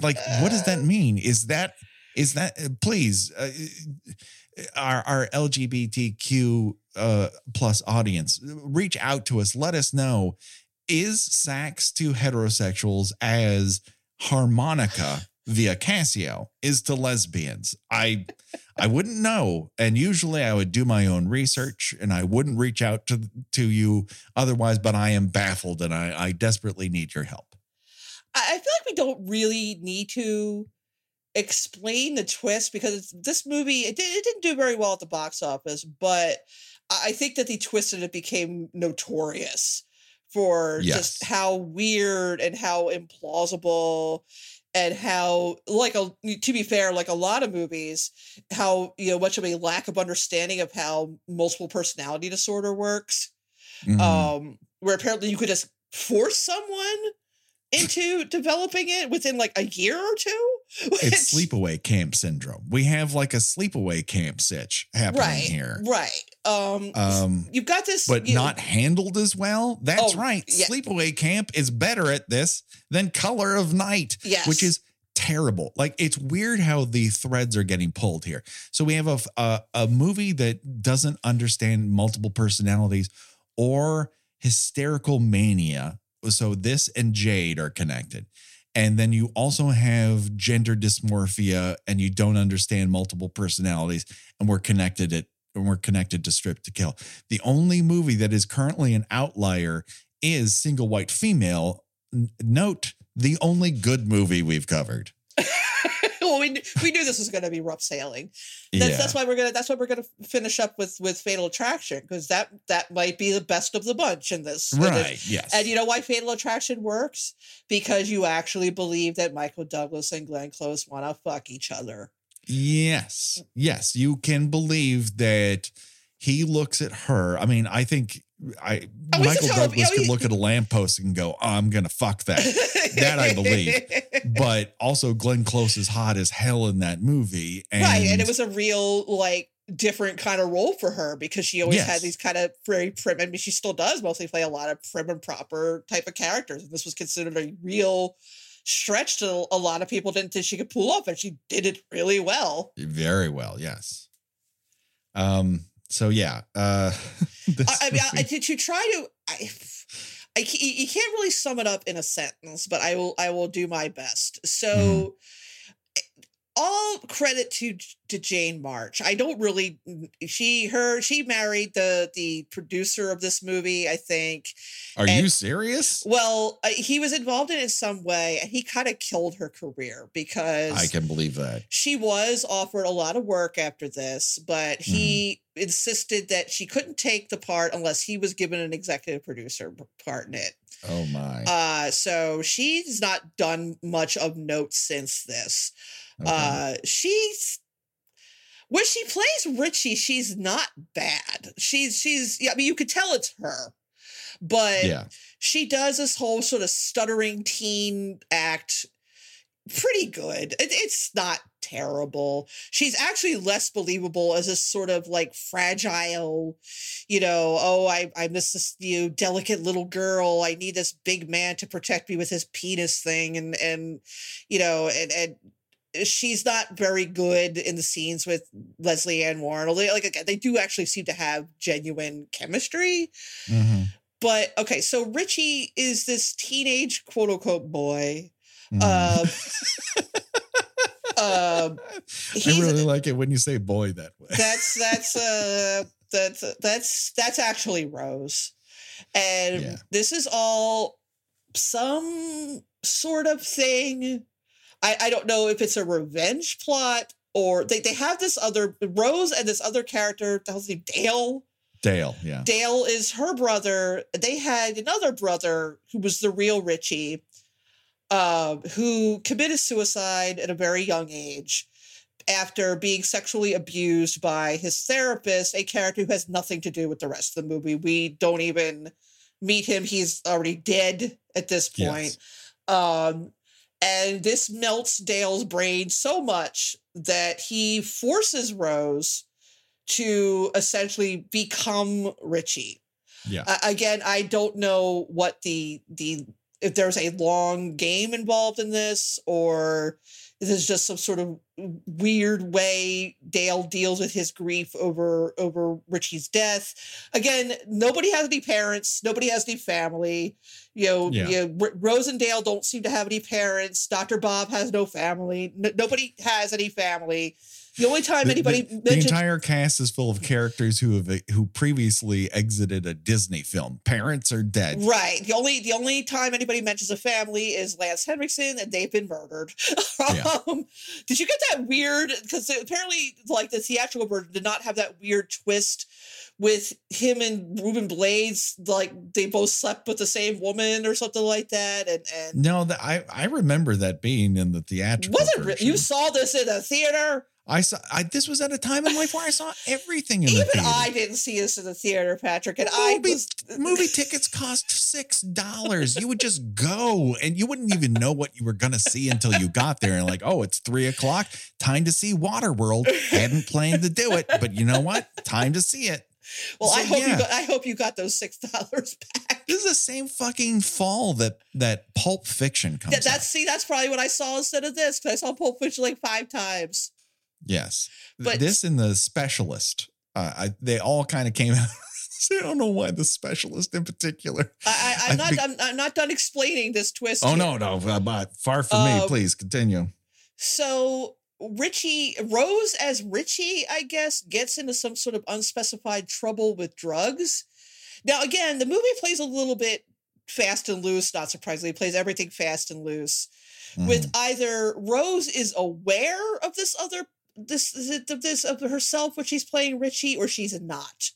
Like, what does that mean? Is that is that uh, please uh, our our LGBTQ uh, plus audience reach out to us. Let us know is sax to heterosexuals as harmonica via Casio is to lesbians. I I wouldn't know, and usually I would do my own research and I wouldn't reach out to to you otherwise. But I am baffled, and I, I desperately need your help. I feel like we don't really need to explain the twist because this movie it, did, it didn't do very well at the box office, but I I think that the twist in it became notorious for Yes. just how weird and how implausible and how like a to be fair like a lot of movies how you know much of a lack of understanding of how multiple personality disorder works Mhm. um where apparently you could just force someone into developing it within like a year or two [LAUGHS] it's which- sleepaway camp syndrome. We have like a sleepaway camp sitch happening right here. right um, Um, you've got this but you not handled as well. That's Oh, right. yeah. Sleepaway Camp is better at this than Color of Night, yes which is terrible. Like it's weird how the threads are getting pulled here. So we have a a, a movie that doesn't understand multiple personalities or hysterical mania. So this and Jade are connected. And then you also have gender dysmorphia and you don't understand multiple personalities and we're connected it and we're connected to Stripped to Kill. The only movie that is currently an outlier is Single White Female. N- Note the only good movie we've covered. [LAUGHS] well we, kn- we knew this was going to be rough sailing that's, that's why we're gonna that's why we're gonna finish up with with fatal attraction because that that might be the best of the bunch in this in this- right. Yes. And you know why Fatal Attraction works? Because you actually believe that Michael Douglas and Glenn Close want to fuck each other. Yes. Yes. You can believe that he looks at her. I mean, I think I Oh, Michael [LAUGHS] Douglas could look at a lamppost and go, oh, I'm gonna fuck that. That I believe. [LAUGHS] but also Glenn Close is hot as hell in that movie. And right. And it was a real, like, different kind of role for her because she always Yes. had these kind of very prim. I mean, she still does mostly play a lot of prim and proper type of characters. And this was considered a real stretch that a lot of people didn't think she could pull off. And she did it really well. very well, yes. Um, so yeah. Uh [LAUGHS] I, mean, I, to, to try to, I, [SIGHS] I, you can't really sum it up in a sentence, but I will, I will do my best. So, all credit to to Jane March. I don't really, she, her, she married the the producer of this movie. I think. Are you serious? Well, uh, he was involved in it in some way, and he kind of killed her career because I can believe that. she was offered a lot of work after this, but he Mm-hmm. insisted that she couldn't take the part unless he was given an executive producer part in it. Oh my. Uh, so she's not done much of note since this. Okay. Uh, she's when she plays Richie, she's not bad. She's she's yeah, I mean you could tell it's her. But yeah. she does this whole sort of stuttering teen act pretty good. It, it's not terrible. She's actually less believable as a sort of like fragile, you know, oh, I, I'm this, this you know, delicate little girl. I need this big man to protect me with his penis thing. And, and, you know, and, and she's not very good in the scenes with Lesley Ann Warren. Although, like, again, they do actually seem to have genuine chemistry. Mhm. But okay, so Richie is this teenage quote unquote boy. Mhm. Um, [LAUGHS] um, I really like it when you say boy that way. that's that's uh that's that's that's actually Rose, and Yeah. this is all some sort of thing. I I don't know if it's a revenge plot or they they have this other Rose and this other character. The hell's his name? Dale. Dale, yeah. Dale is her brother. They had another brother who was the real Richie, uh, who committed suicide at a very young age after being sexually abused by his therapist, a character who has nothing to do with the rest of the movie. We don't even meet him. He's already dead at this point. Um, and this melts Dale's brain so much that he forces Rose to essentially become Richie. Yeah. Uh, again, I don't know what the the if there's a long game involved in this or this is just some sort of weird way Dale deals with his grief over over Richie's death. Again, nobody has any parents, nobody has any family. You know, Yeah. you know, R- Rose and Dale don't seem to have any parents. Dr. Bob has no family. Nobody has any family. The only time The- anybody the, the mentions entire cast is full of characters who have who previously exited a Disney film. Parents are dead. Right. The only the only time anybody mentions a family is Lance Henriksen, and they've been murdered. [LAUGHS] Yeah. um, did you get that weird? Because apparently, like the theatrical version did not have that weird twist with him and Ruben Blades, like they both slept with the same woman or something like that. And and No, that I I remember that being in the theatrical. wasn't version. you saw this in a theater? I saw. I, this was at a time in life where I saw [LAUGHS] everything in the Even theater. I didn't see this in the theater, Patrick, and I movie, was [LAUGHS] movie tickets cost six dollars. You would just go, and you wouldn't even know what you were gonna see until you got there. And like, oh, it's three o'clock. Time to see Waterworld. Hadn't planned to do it, but you know what? Time to see it. well. I hope yeah. you got, I hope you got those six dollars back. This is the same fucking fall that that Pulp Fiction comes. That, that's see, that's probably what I saw instead of this because I saw Pulp Fiction like five times. Yes, but- this and the Specialist. Uh, I, they all kind of came out. [LAUGHS] I don't know why the Specialist in particular. I, I'm not think- I'm, I'm not done explaining this twist. Oh no, no, uh, but far from me. Um, Please continue. So Richie Rose as Richie, I guess, gets into some sort of unspecified trouble with drugs. Now, again, the movie plays a little bit fast and loose. Not surprisingly, it plays everything fast and loose. Mhm. With either Rose is aware of this other this of this of herself when she's playing Richie, or she's not.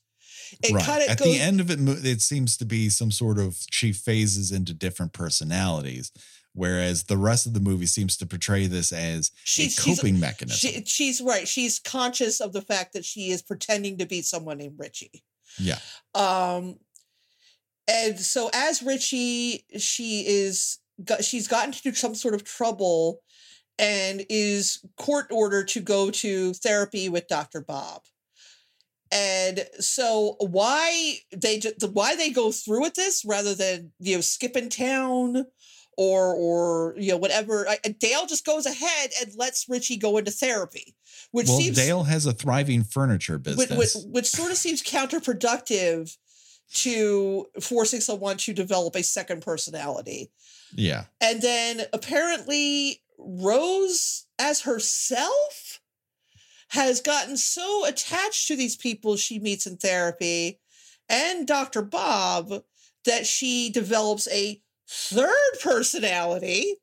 It right. kind of At goes. the end of it, it seems to be some sort of she phases into different personalities, whereas the rest of the movie seems to portray this as She's- a she's- coping mechanism. she, she's right. She's conscious of the fact that she is pretending to be someone named Richie. yeah, Um, and so as Richie, she is got, she's gotten into some sort of trouble and is court ordered to go to therapy with Dr. Bob. And so why they why they go through with this rather than you know skipping town or or you know whatever I, Dale just goes ahead and lets Richie go into therapy, which well, seems Dale has a thriving furniture which, business. which, which sort of seems counterproductive to forcing someone oh to develop a second personality. yeah, And then apparently Rose as herself has gotten so attached to these people she meets in therapy and Dr. Bob that she develops a third personality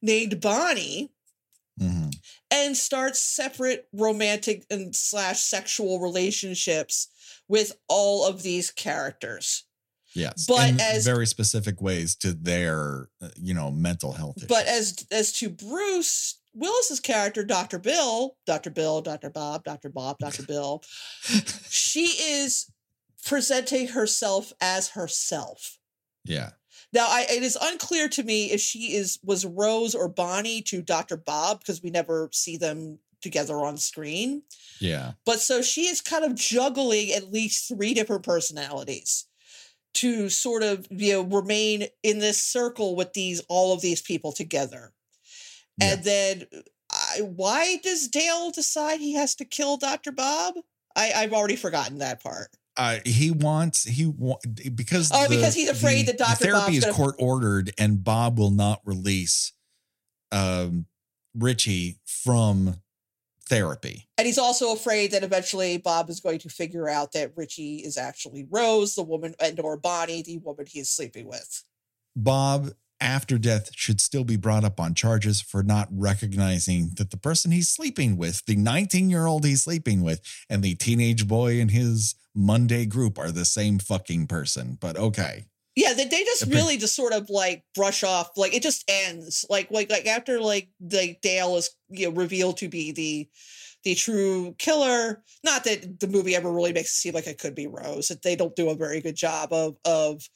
named Bonnie Mhm. and starts separate romantic and slash sexual relationships with all of these characters. Yes, But in as- very specific ways to their, uh, you know, mental health. Issues. But as as to Bruce Willis's character, Dr. Bill, Dr. Bill, Dr. Bob, Dr. Bob, Dr. [LAUGHS] Bill, she is presenting herself as herself. yeah, Now, I, it is unclear to me if she is was Rose or Bonnie to Dr. Bob because we never see them together on screen. yeah, But so she is kind of juggling at least three different personalities to sort of you know remain in this circle with these all of these people together. And then I, why does Dale decide he has to kill Dr. Bob? I, I've already forgotten that part. uh, he wants he wa- because Oh, because he's afraid that the Dr. therapy Bob's is gonna- court ordered and Bob will not release um Richie from therapy. And he's also afraid that eventually Bob is going to figure out that Richie is actually Rose, the woman, and or Bonnie, the woman he is sleeping with. Bob after death should still be brought up on charges for not recognizing that the person he's sleeping with, the 19-year-old he's sleeping with, and the teenage boy in his Monday group are the same fucking person. But okay. Yeah, they, they just really just sort of like brush off, like it just ends. Like like like after like the Dale is you know revealed to be the the true killer. Not that the movie ever really makes it seem like it could be Rose. That they don't do a very good job of of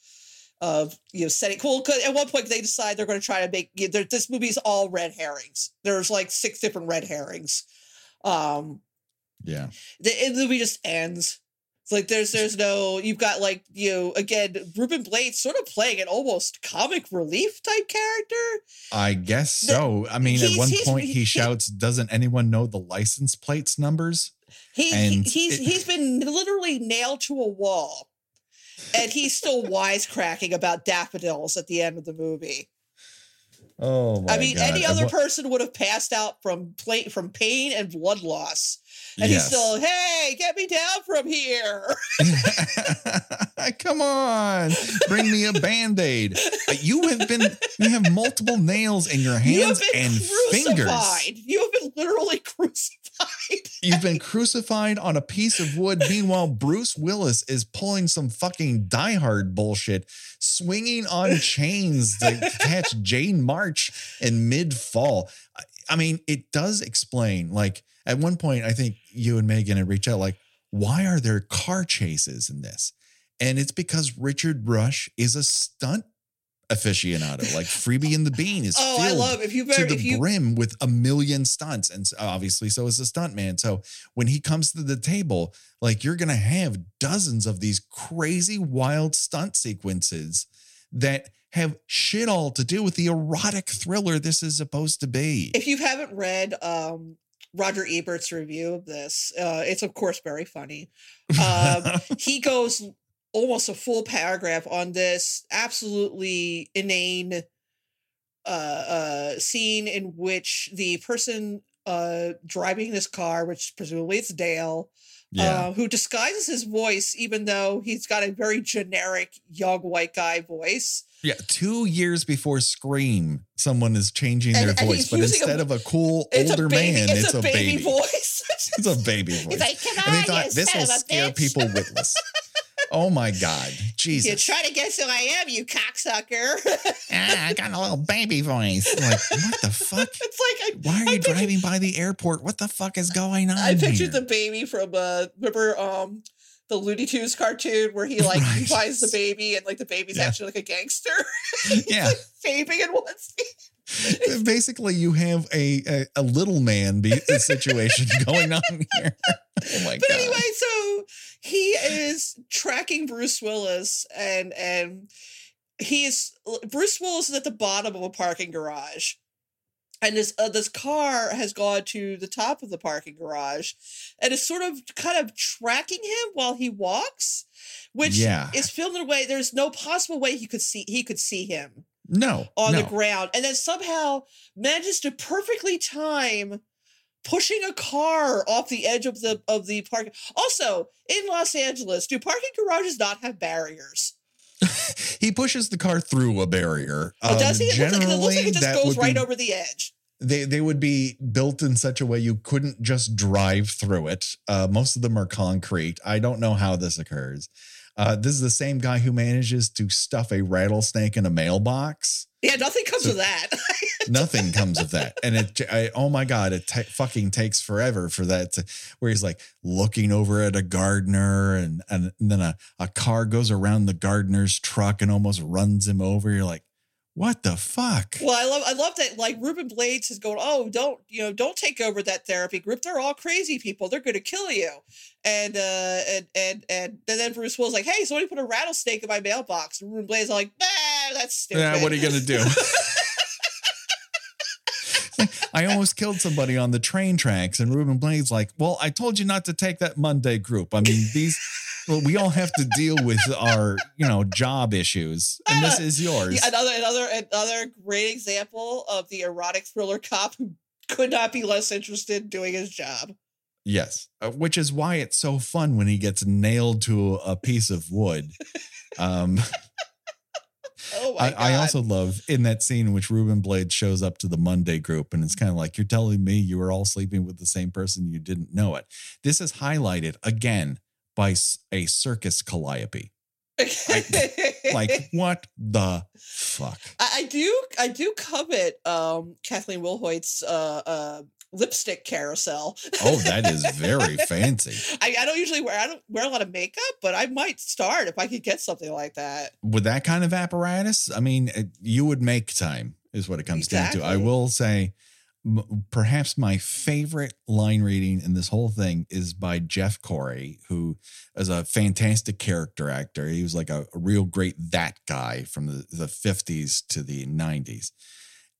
of you know setting cool. Cause at one point they decide they're going to try to make you know, this movie is all red herrings. There's like six different red herrings. Um, Yeah. the, the movie just ends. It's like there's there's no you've got like you know again Ruben Blades sort of playing an almost comic relief type character. I guess so. I mean, at one point he he- shouts, "Doesn't anyone know the license plates numbers?" He, he And he's it- he's been literally nailed to a wall, and he's still [LAUGHS] wisecracking about daffodils at the end of the movie. Oh my I mean, God. any other person would have passed out from pla- from pain and blood loss, and he's Yes. still, hey, get me down from here. [LAUGHS] [LAUGHS] Come on, bring me a band aid. Uh, you have been, you have multiple nails in your hands been and fingers. You have been literally [LAUGHS] crucified. You've been crucified on a piece of wood. Meanwhile, Bruce Willis is pulling some fucking diehard bullshit, swinging on chains to catch Jane March in mid fall. I mean, it does explain, like, at one point, I think you and Megan had reached out, like, why are there car chases in this? And it's because Richard Rush is a stunt aficionado. Like Freebie and the Bean is [LAUGHS] Oh, I love if you to the you brim with a million stunts. And obviously, so is the stunt man. So when he comes to the table, like you're going to have dozens of these crazy, wild stunt sequences that have shit all to do with the erotic thriller this is supposed to be. if you haven't read um Roger Ebert's review of this, uh, it's of course very funny. Um, [LAUGHS] he goes almost a full paragraph on this absolutely inane uh, uh, scene in which the person uh, driving this car, which presumably it's Dale, yeah. uh, who disguises his voice, even though he's got a very generic young white guy voice. yeah. Two years before Scream, someone is changing And- their and voice, but using a- instead of a cool older a baby. man, it's, it's, a, baby, voice. [LAUGHS] It's a baby voice. He's like, "Come and they thought this will scare bitch." people witless. [LAUGHS] oh my God. Jesus. You try to guess who I am, you cocksucker. [LAUGHS] ah, I got a little baby voice. Like, what the fuck? [LAUGHS] it's like I, Why are I you pictured- driving by the airport? What the fuck is going on? I pictured here? the baby from uh remember um the Looney Tunes cartoon where he like Right. finds the baby and like the baby's Yeah. actually like a gangster. [LAUGHS] Yeah. Vaping in one scene. Basically, you have a a, a little man be, situation going on here. Oh my god. But god! anyway, so he is tracking Bruce Willis and and he is Bruce Willis is at the bottom of a parking garage. And this uh, this car has gone to the top of the parking garage and is sort of kind of tracking him while he walks, which Yeah. is filmed in a way there's no possible way he could see he could see him no, on no. the ground and then somehow manages to perfectly time pushing a car off the edge of the of the park also in los angeles do parking garages not have barriers [LAUGHS] he pushes the car through a barrier. oh does Um, he it looks, like, it looks like it just goes right be- over the edge They they would be built in such a way you couldn't just drive through it. Uh, most of them are concrete. I don't know how this occurs. Uh, this is the same guy who manages to stuff a rattlesnake in a mailbox. yeah nothing comes So- of that [LAUGHS] Nothing comes of that, and it. I, oh my god! It fucking takes forever for that to where he's like looking over at a gardener, and and, and then a a car goes around the gardener's truck and almost runs him over. You're like, what the fuck? well i love i love that like ruben blades is going oh don't you know don't take over that therapy group they're all crazy people they're going to kill you and uh and and and then bruce will's like hey somebody put a rattlesnake in my mailbox and ruben blades is like nah that's stupid Yeah, what are you gonna do? [LAUGHS] [LAUGHS] I almost killed somebody on the train tracks, and Ruben Blades like, "Well, I told you not to take that Monday group. I mean, these, well, we all have to deal with our, you know, job issues, and this is [LAUGHS] yours." Yeah, another another another great example of the erotic thriller cop who could not be less interested in doing his job. Yes, uh, which is why it's so fun when he gets nailed to a piece of wood. [LAUGHS] Um, Oh I! I also love in that scene in which Ruben Blades shows up to the Monday group, and it's kind of like you're telling me you were all sleeping with the same person, you didn't know it. This is highlighted again by a circus calliope. [LAUGHS] Like, what the fuck? I, I do I do covet um Kathleen Wilhoite's uh uh lipstick carousel. Oh, that is very [LAUGHS] fancy. I, I don't usually wear I don't wear a lot of makeup, but I might start if I could get something like that. With that kind of apparatus, I mean, it- you would make time, is what it comes down to. I will say, m- perhaps my favorite line reading in this whole thing is by Jeff Corey, who is a fantastic character actor. He was like a, a real great that guy from the, the 50s to the 90s.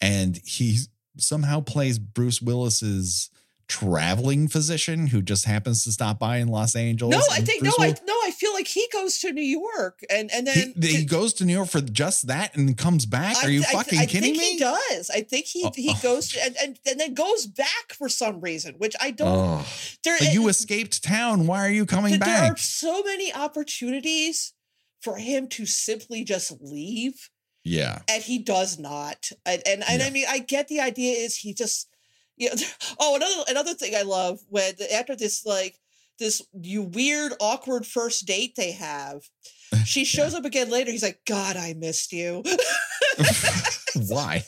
And he somehow plays Bruce Willis's traveling physician who just happens to stop by in Los Angeles. No, I think Bruce no, I no, I feel like he goes to New York and and he, then he goes to New York for just that and comes back. Are you I- fucking I kidding think me? He does. I think he Oh, he oh. goes to, and, and and then goes back for some reason, which I don't. Oh, there, but you escaped town. Why are you coming th- there are back? so many opportunities for him to simply just leave, Yeah. and he does not. And and, and I mean, I get the idea is he just you know. [LAUGHS] Oh, another another thing I love when after this like this you weird awkward first date they have. She [LAUGHS] shows up again later. He's like, God, I missed you. [LAUGHS] Why?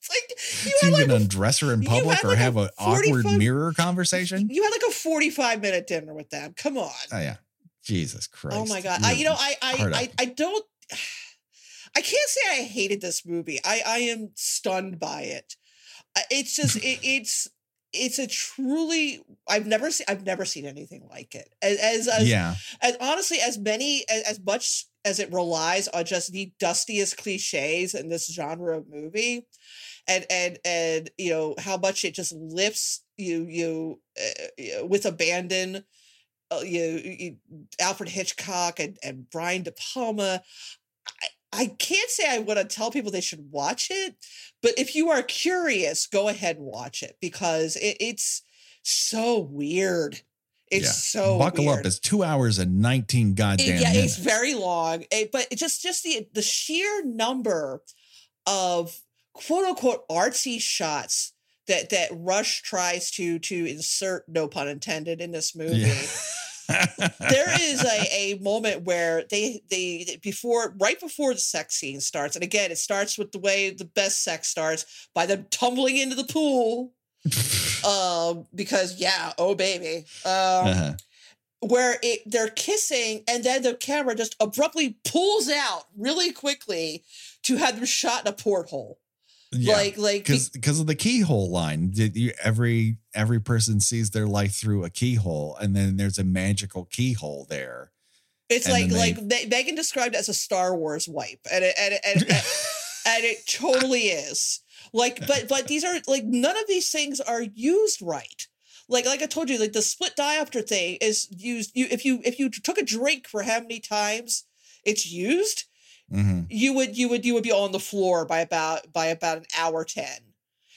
It's like you had you like even a undress her in public or like have an awkward mirror conversation? You had like a 45 minute dinner with them. Come on. Oh yeah. Jesus Christ. oh my god. I you know I I I. I don't [SIGHS] I can't say I hated this movie. I I am stunned by it. It's just it, [LAUGHS] it's it's a truly I've never seen I've never seen anything like it. As as, as, yeah. as honestly as many as, as much as it relies on just the dustiest cliches in this genre of movie and and and you know how much it just lifts you you uh, with abandon uh, you, you alfred hitchcock and and brian de palma I, can't say I want to tell people they should watch it, but if you are curious, go ahead and watch it because it, it's so weird. It's Yeah. so Buckle weird. up. It's two hours and 19 It- goddamn yeah, minutes. it's very long, eh, but it just just the the sheer number of quote unquote artsy shots that that Rush tries to to insert, no pun intended, in this movie. Yeah. There is a, a moment where they they before right before the sex scene starts, and again it starts with the way the best sex starts by them tumbling into the pool. [LAUGHS] um, because yeah, oh baby. Um, Uh-huh. where it they're kissing and then the camera just abruptly pulls out really quickly to have them shot in a porthole. Yeah. Like like because because of the keyhole line did you every every person sees their life through a keyhole and then there's a magical keyhole there it's and like then like they- Me- Megan described it as a Star Wars wipe, and it, and it, and, and, [LAUGHS] and it totally is. Like, but but these are like none of these things are used right. Like like I told you, like the split diopter thing is used. You if you if you took a drink for how many times it's used, Mhm. you would you would you would be on the floor by about by about an hour ten.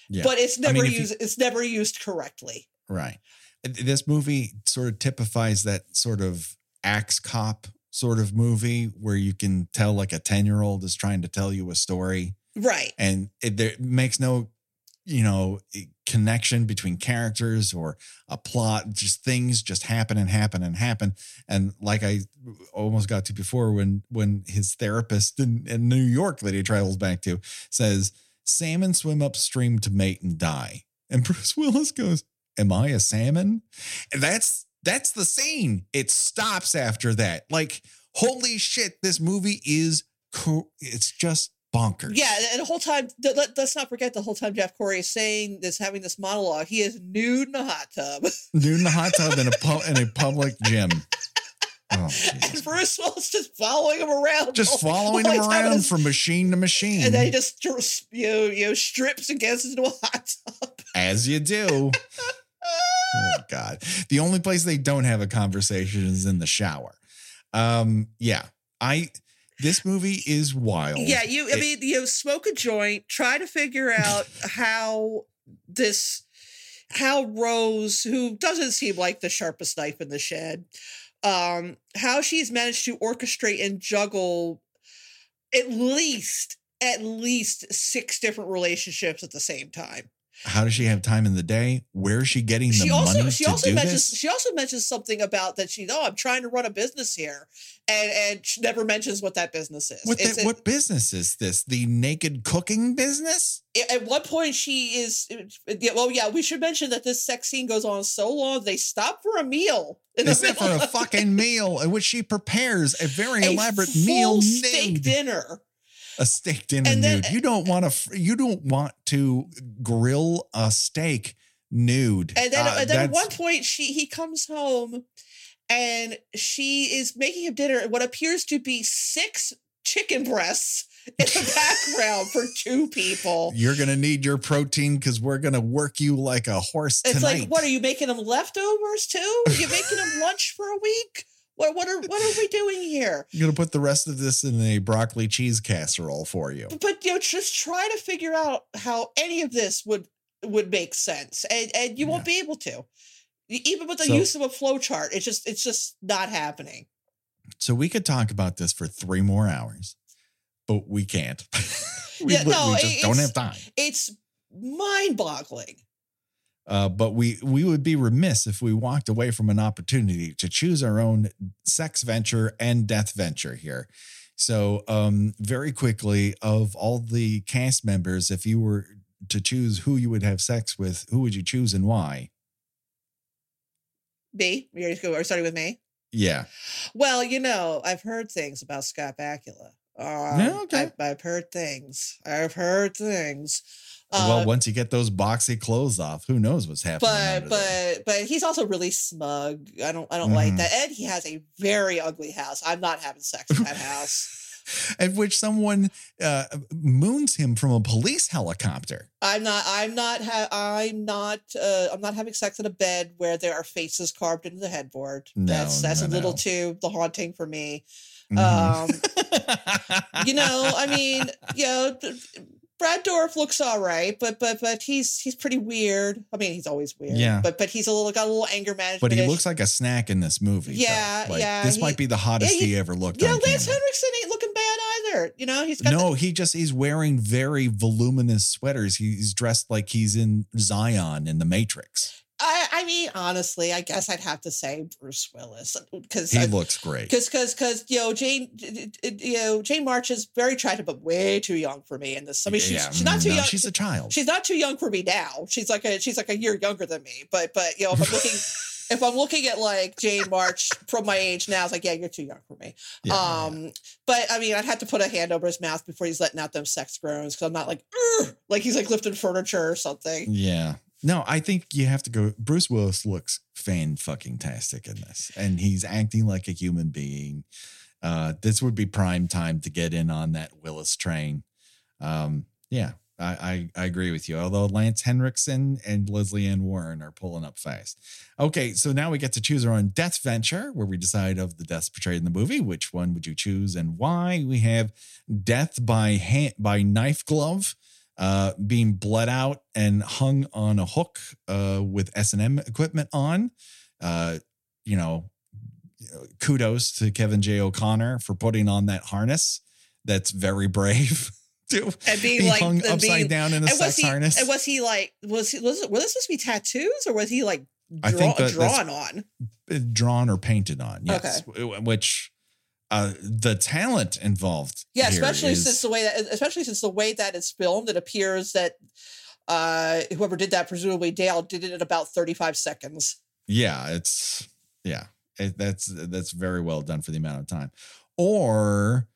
yeah But it's I never mean, if you- used. it's never used correctly. right this movie sort of typifies that sort of axe cop sort of movie where you can tell like a 10 year old is trying to tell you a story Right. and it there makes no you know i- connection between characters or a plot just things just happen and happen and happen. And like i almost got to before when when his therapist in, in new york that he travels back to says salmon swim upstream to mate and die. And [LAUGHS] bruce willis goes am i a salmon? And that's that's the scene. It stops after that. Like holy shit this movie is co- it's just bonkers Yeah, and the whole time, th- let, us not forget the whole time Jeff Corey is saying this, having this monologue, he is nude in a hot tub. [LAUGHS] Nude in the hot tub in a pub in a public gym. [LAUGHS] Oh, and Bruce Willis just following him around. Just following him around from machine to machine, And then he just you know, you know, strips and gets into a hot tub. as you do. [LAUGHS] Oh God! The only place they don't have a conversation is in the shower. Um, yeah, I. This movie is wild. Yeah, you. I It- mean, you smoke a joint, try to figure [LAUGHS] out how this, how Rose, who doesn't seem like the sharpest knife in the shed, um, how she's managed to orchestrate and juggle at least at least six different relationships at the same time. How does she have time in the day? Where is she getting the She also money she to also do mentions this? she also mentions something about that she oh I'm trying to run a business here and and she never mentions what that business is. What, the, a- what business is this? The naked cooking business? at one point she is yeah, well yeah we should mention that this sex scene goes on so long they stop for a meal in They the sit for a fucking meal in which she prepares a very a elaborate meal steak named dinner a steak dinner And then- nude. You don't want to. You don't want to grill a steak nude. And then, Uh, and then at one point, she he comes home, and she is making him dinner. What appears to be six chicken breasts in the [LAUGHS] background for two people. You're gonna need your protein because we're gonna work you like a horse It's tonight. like, what are you making them leftovers too? Are you making them [LAUGHS] lunch for a week? What what are what are we doing here? [LAUGHS] You're gonna put the rest of this in a broccoli cheese casserole for you. But you know, just try to figure out how any of this would would make sense, and and you won't be able to. Even with the So- use of a flow chart, it's just it's just not happening. So we could talk about this for three more hours, but we can't. [LAUGHS] we, Yeah, no, we just don't have time. It's mind-boggling. Uh, but we we would be remiss if we walked away from an opportunity to choose our own sex venture and death venture here. So, um, very quickly, of all the cast members, if you were to choose who you would have sex with, who would you choose and why? Me, we already go. Are starting with me? Yeah, Well, you know, I've heard things about Scott Bakula. Um, Yeah, okay. I've, I've heard things. I've heard things. Well, Uh, once you get those boxy clothes off, who knows what's happening? but under there. but but he's also really smug. I don't I don't like Mhm. that. And he has a very ugly house. I'm not having sex in that house. [LAUGHS] at which someone uh, moons him from a police helicopter. I'm not. I'm not. Ha- I'm not. Uh, I'm not having sex in a bed where there are faces carved into the headboard. No, that's that's no, a little no. too the haunting for me. Mhm. Um, you know, I mean, [LAUGHS] you know, Brad Dourif looks all right, but but but he's he's pretty weird. I mean, he's always weird. Yeah. But but he's a little got a little anger management. But he looks like a snack in this movie. Yeah, Like, yeah, This he- might be the hottest yeah, he ever looked Yeah, Lance camera. Henriksen ain't looking bad either. You know, he's got No, he just he's wearing very voluminous sweaters. He's dressed like he's in Zion in the Matrix. I, mean, honestly, I guess I'd have to say Bruce Willis because He looks great. because because because you know Jane you know Jane March is very attractive but way too young for me in this. I mean, she's Yeah, she's not too no, young. She's a child. she's not too young for me now. She's like a she's like a year younger than me. But but you know if I'm looking [LAUGHS] if I'm looking at like Jane March from my age now, it's like yeah, you're too young for me. Yeah, yeah, um, but I mean, I'd have to put a hand over his mouth before he's letting out them sex groans because I'm not like "Ugh," like he's like lifting furniture or something. yeah. No, I think you have to go. Bruce Willis looks fan fucking tastic in this, and he's acting like a human being. Uh, this would be prime time to get in on that Willis train. Um, yeah, I, I I agree with you. Although Lance Henriksen and Lesley Ann Warren are pulling up fast. Okay, so now we get to choose our own death venture, where we decide of the deaths portrayed in the movie, which one would you choose and why? We have death by hand by knife glove, uh, being bled out and hung on a hook uh, with S and M equipment on. Uh, you know, kudos to Kevin J. O'Connor for putting on that harness. That's very brave. [LAUGHS] to And being be like hung upside being, down in a sex he harness. and was he like was he was were this supposed to be tattoos or was he like I think that- drawn on? Drawn or painted on. Yes, W- which uh, the talent involved. Yeah, especially is- since the way that especially since the way that it's filmed, it appears that uh whoever did that, presumably Dale, did it in about 35 seconds. yeah, it's yeah, it, that's that's very well done for the amount of time. Or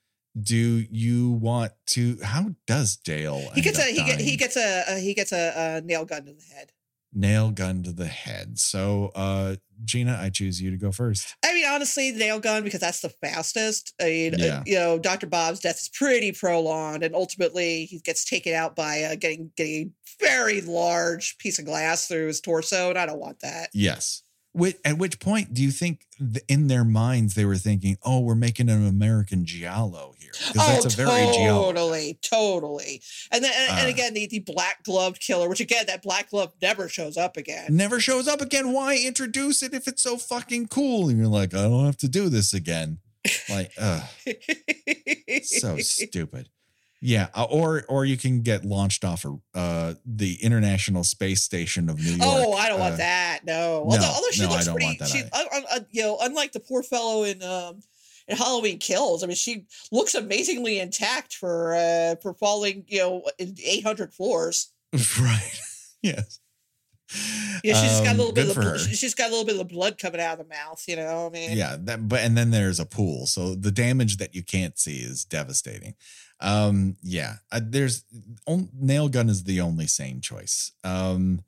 do you want to? How does Dale? He gets a he, get, he gets a, a he gets a, a nail gun to the head. Nail gun to the head. So, uh, Gena, I choose you to go first. I mean, honestly, nail gun because that's the fastest. I mean, uh, you know, Dr. Bob's death is pretty prolonged, and ultimately he gets taken out by uh, getting getting a very large piece of glass through his torso, and I don't want that. Yes. At which point do you think th- in their minds they were thinking, "Oh, we're making an American giallo here"? Because that's a very giallo. totally, totally. And then, and, and Uh. again, the, the black gloved killer, which again, that black glove never shows up again. Never shows up again. Why introduce it if it's so fucking cool? And you're like, I don't have to do this again. Like, ugh, so [LAUGHS] stupid. Yeah, uh, or or you can get launched off of uh, the International Space Station of New York. oh, I don't want Uh, that. No. no, Although, although she no, I looks don't pretty, want she, un- un- you know, unlike the poor fellow in um in Halloween Kills, I mean, she looks amazingly intact for uh for falling, you know, eight hundred floors. [LAUGHS] Right. yes. Yeah, she's got a Um, little bit of the, for bl- her. she's got a little bit of blood coming out of the mouth. You know, I mean, yeah that but and then there's a pool so the damage that you can't see is devastating um yeah uh, there's on, nail gun is the only sane choice um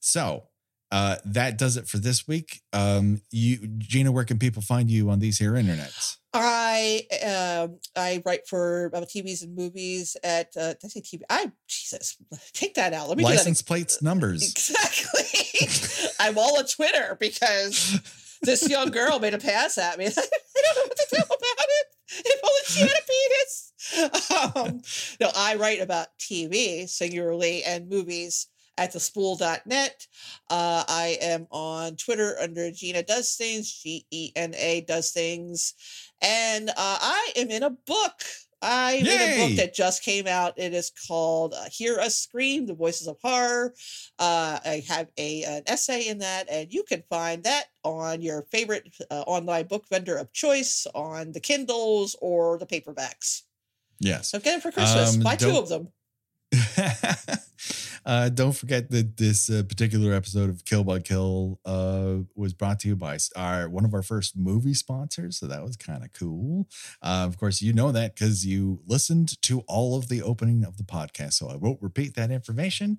so uh that does it for this week um you Gena where can people find you on these here internets I um I write for uh, TVs and movies at uh, did I say TV? I Jesus, take that out. Let me license plates numbers exactly. [LAUGHS] I'm all on Twitter because this young girl made a pass at me. [LAUGHS] I don't know what to do about it. If only she had a penis. [LAUGHS] Um, no, I write about TV singularly and movies at thespool.net. Uh, I am on Twitter under Gena Does Things, G E N A Does Things. And uh, I am in a book. I'm in a book that just came out. It is called uh, Hear Us Scream, The Voices of Horror. Uh, I have a an essay in that, and you can find that on your favorite uh, online book vendor of choice on the Kindles or the paperbacks. Yes So get it for Christmas. Um, Buy two of them. [LAUGHS] uh, don't forget that this uh, particular episode of Kill by Kill uh, was brought to you by our one of our first movie sponsors. So that was kind of cool. Uh, of course, you know that because you listened to all of the opening of the podcast. So I won't repeat that information.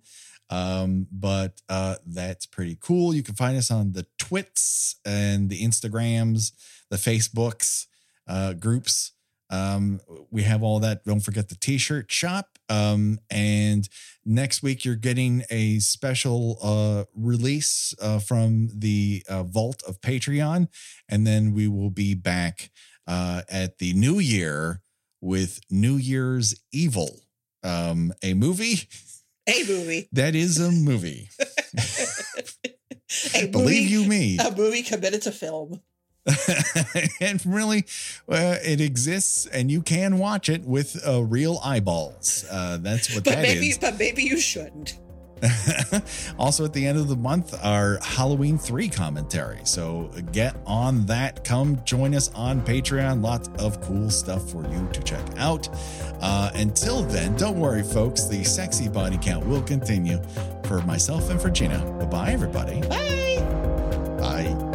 Um, but uh, that's pretty cool. You can find us on the Twits and the Instagrams, the Facebooks, uh, groups. Um, we have all that. Don't forget the t-shirt shop. Um, and next week you're getting a special uh release uh from the uh, vault of Patreon, and then we will be back uh at the new year with New Year's Evil, um, a movie A movie. [LAUGHS] that is a movie. [LAUGHS] A Believe movie, you me. A movie committed to film. [LAUGHS] and really, uh, it exists, and you can watch it with uh, real eyeballs. Uh, that's what But that maybe, is. but maybe you shouldn't. [LAUGHS] also, at the end of the month, our Halloween 3 commentary. So get on that. Come join us on Patreon. Lots of cool stuff for you to check out. Uh, until then, don't worry, folks. The sexy body count will continue for myself and for Gena. Bye bye, everybody. Bye.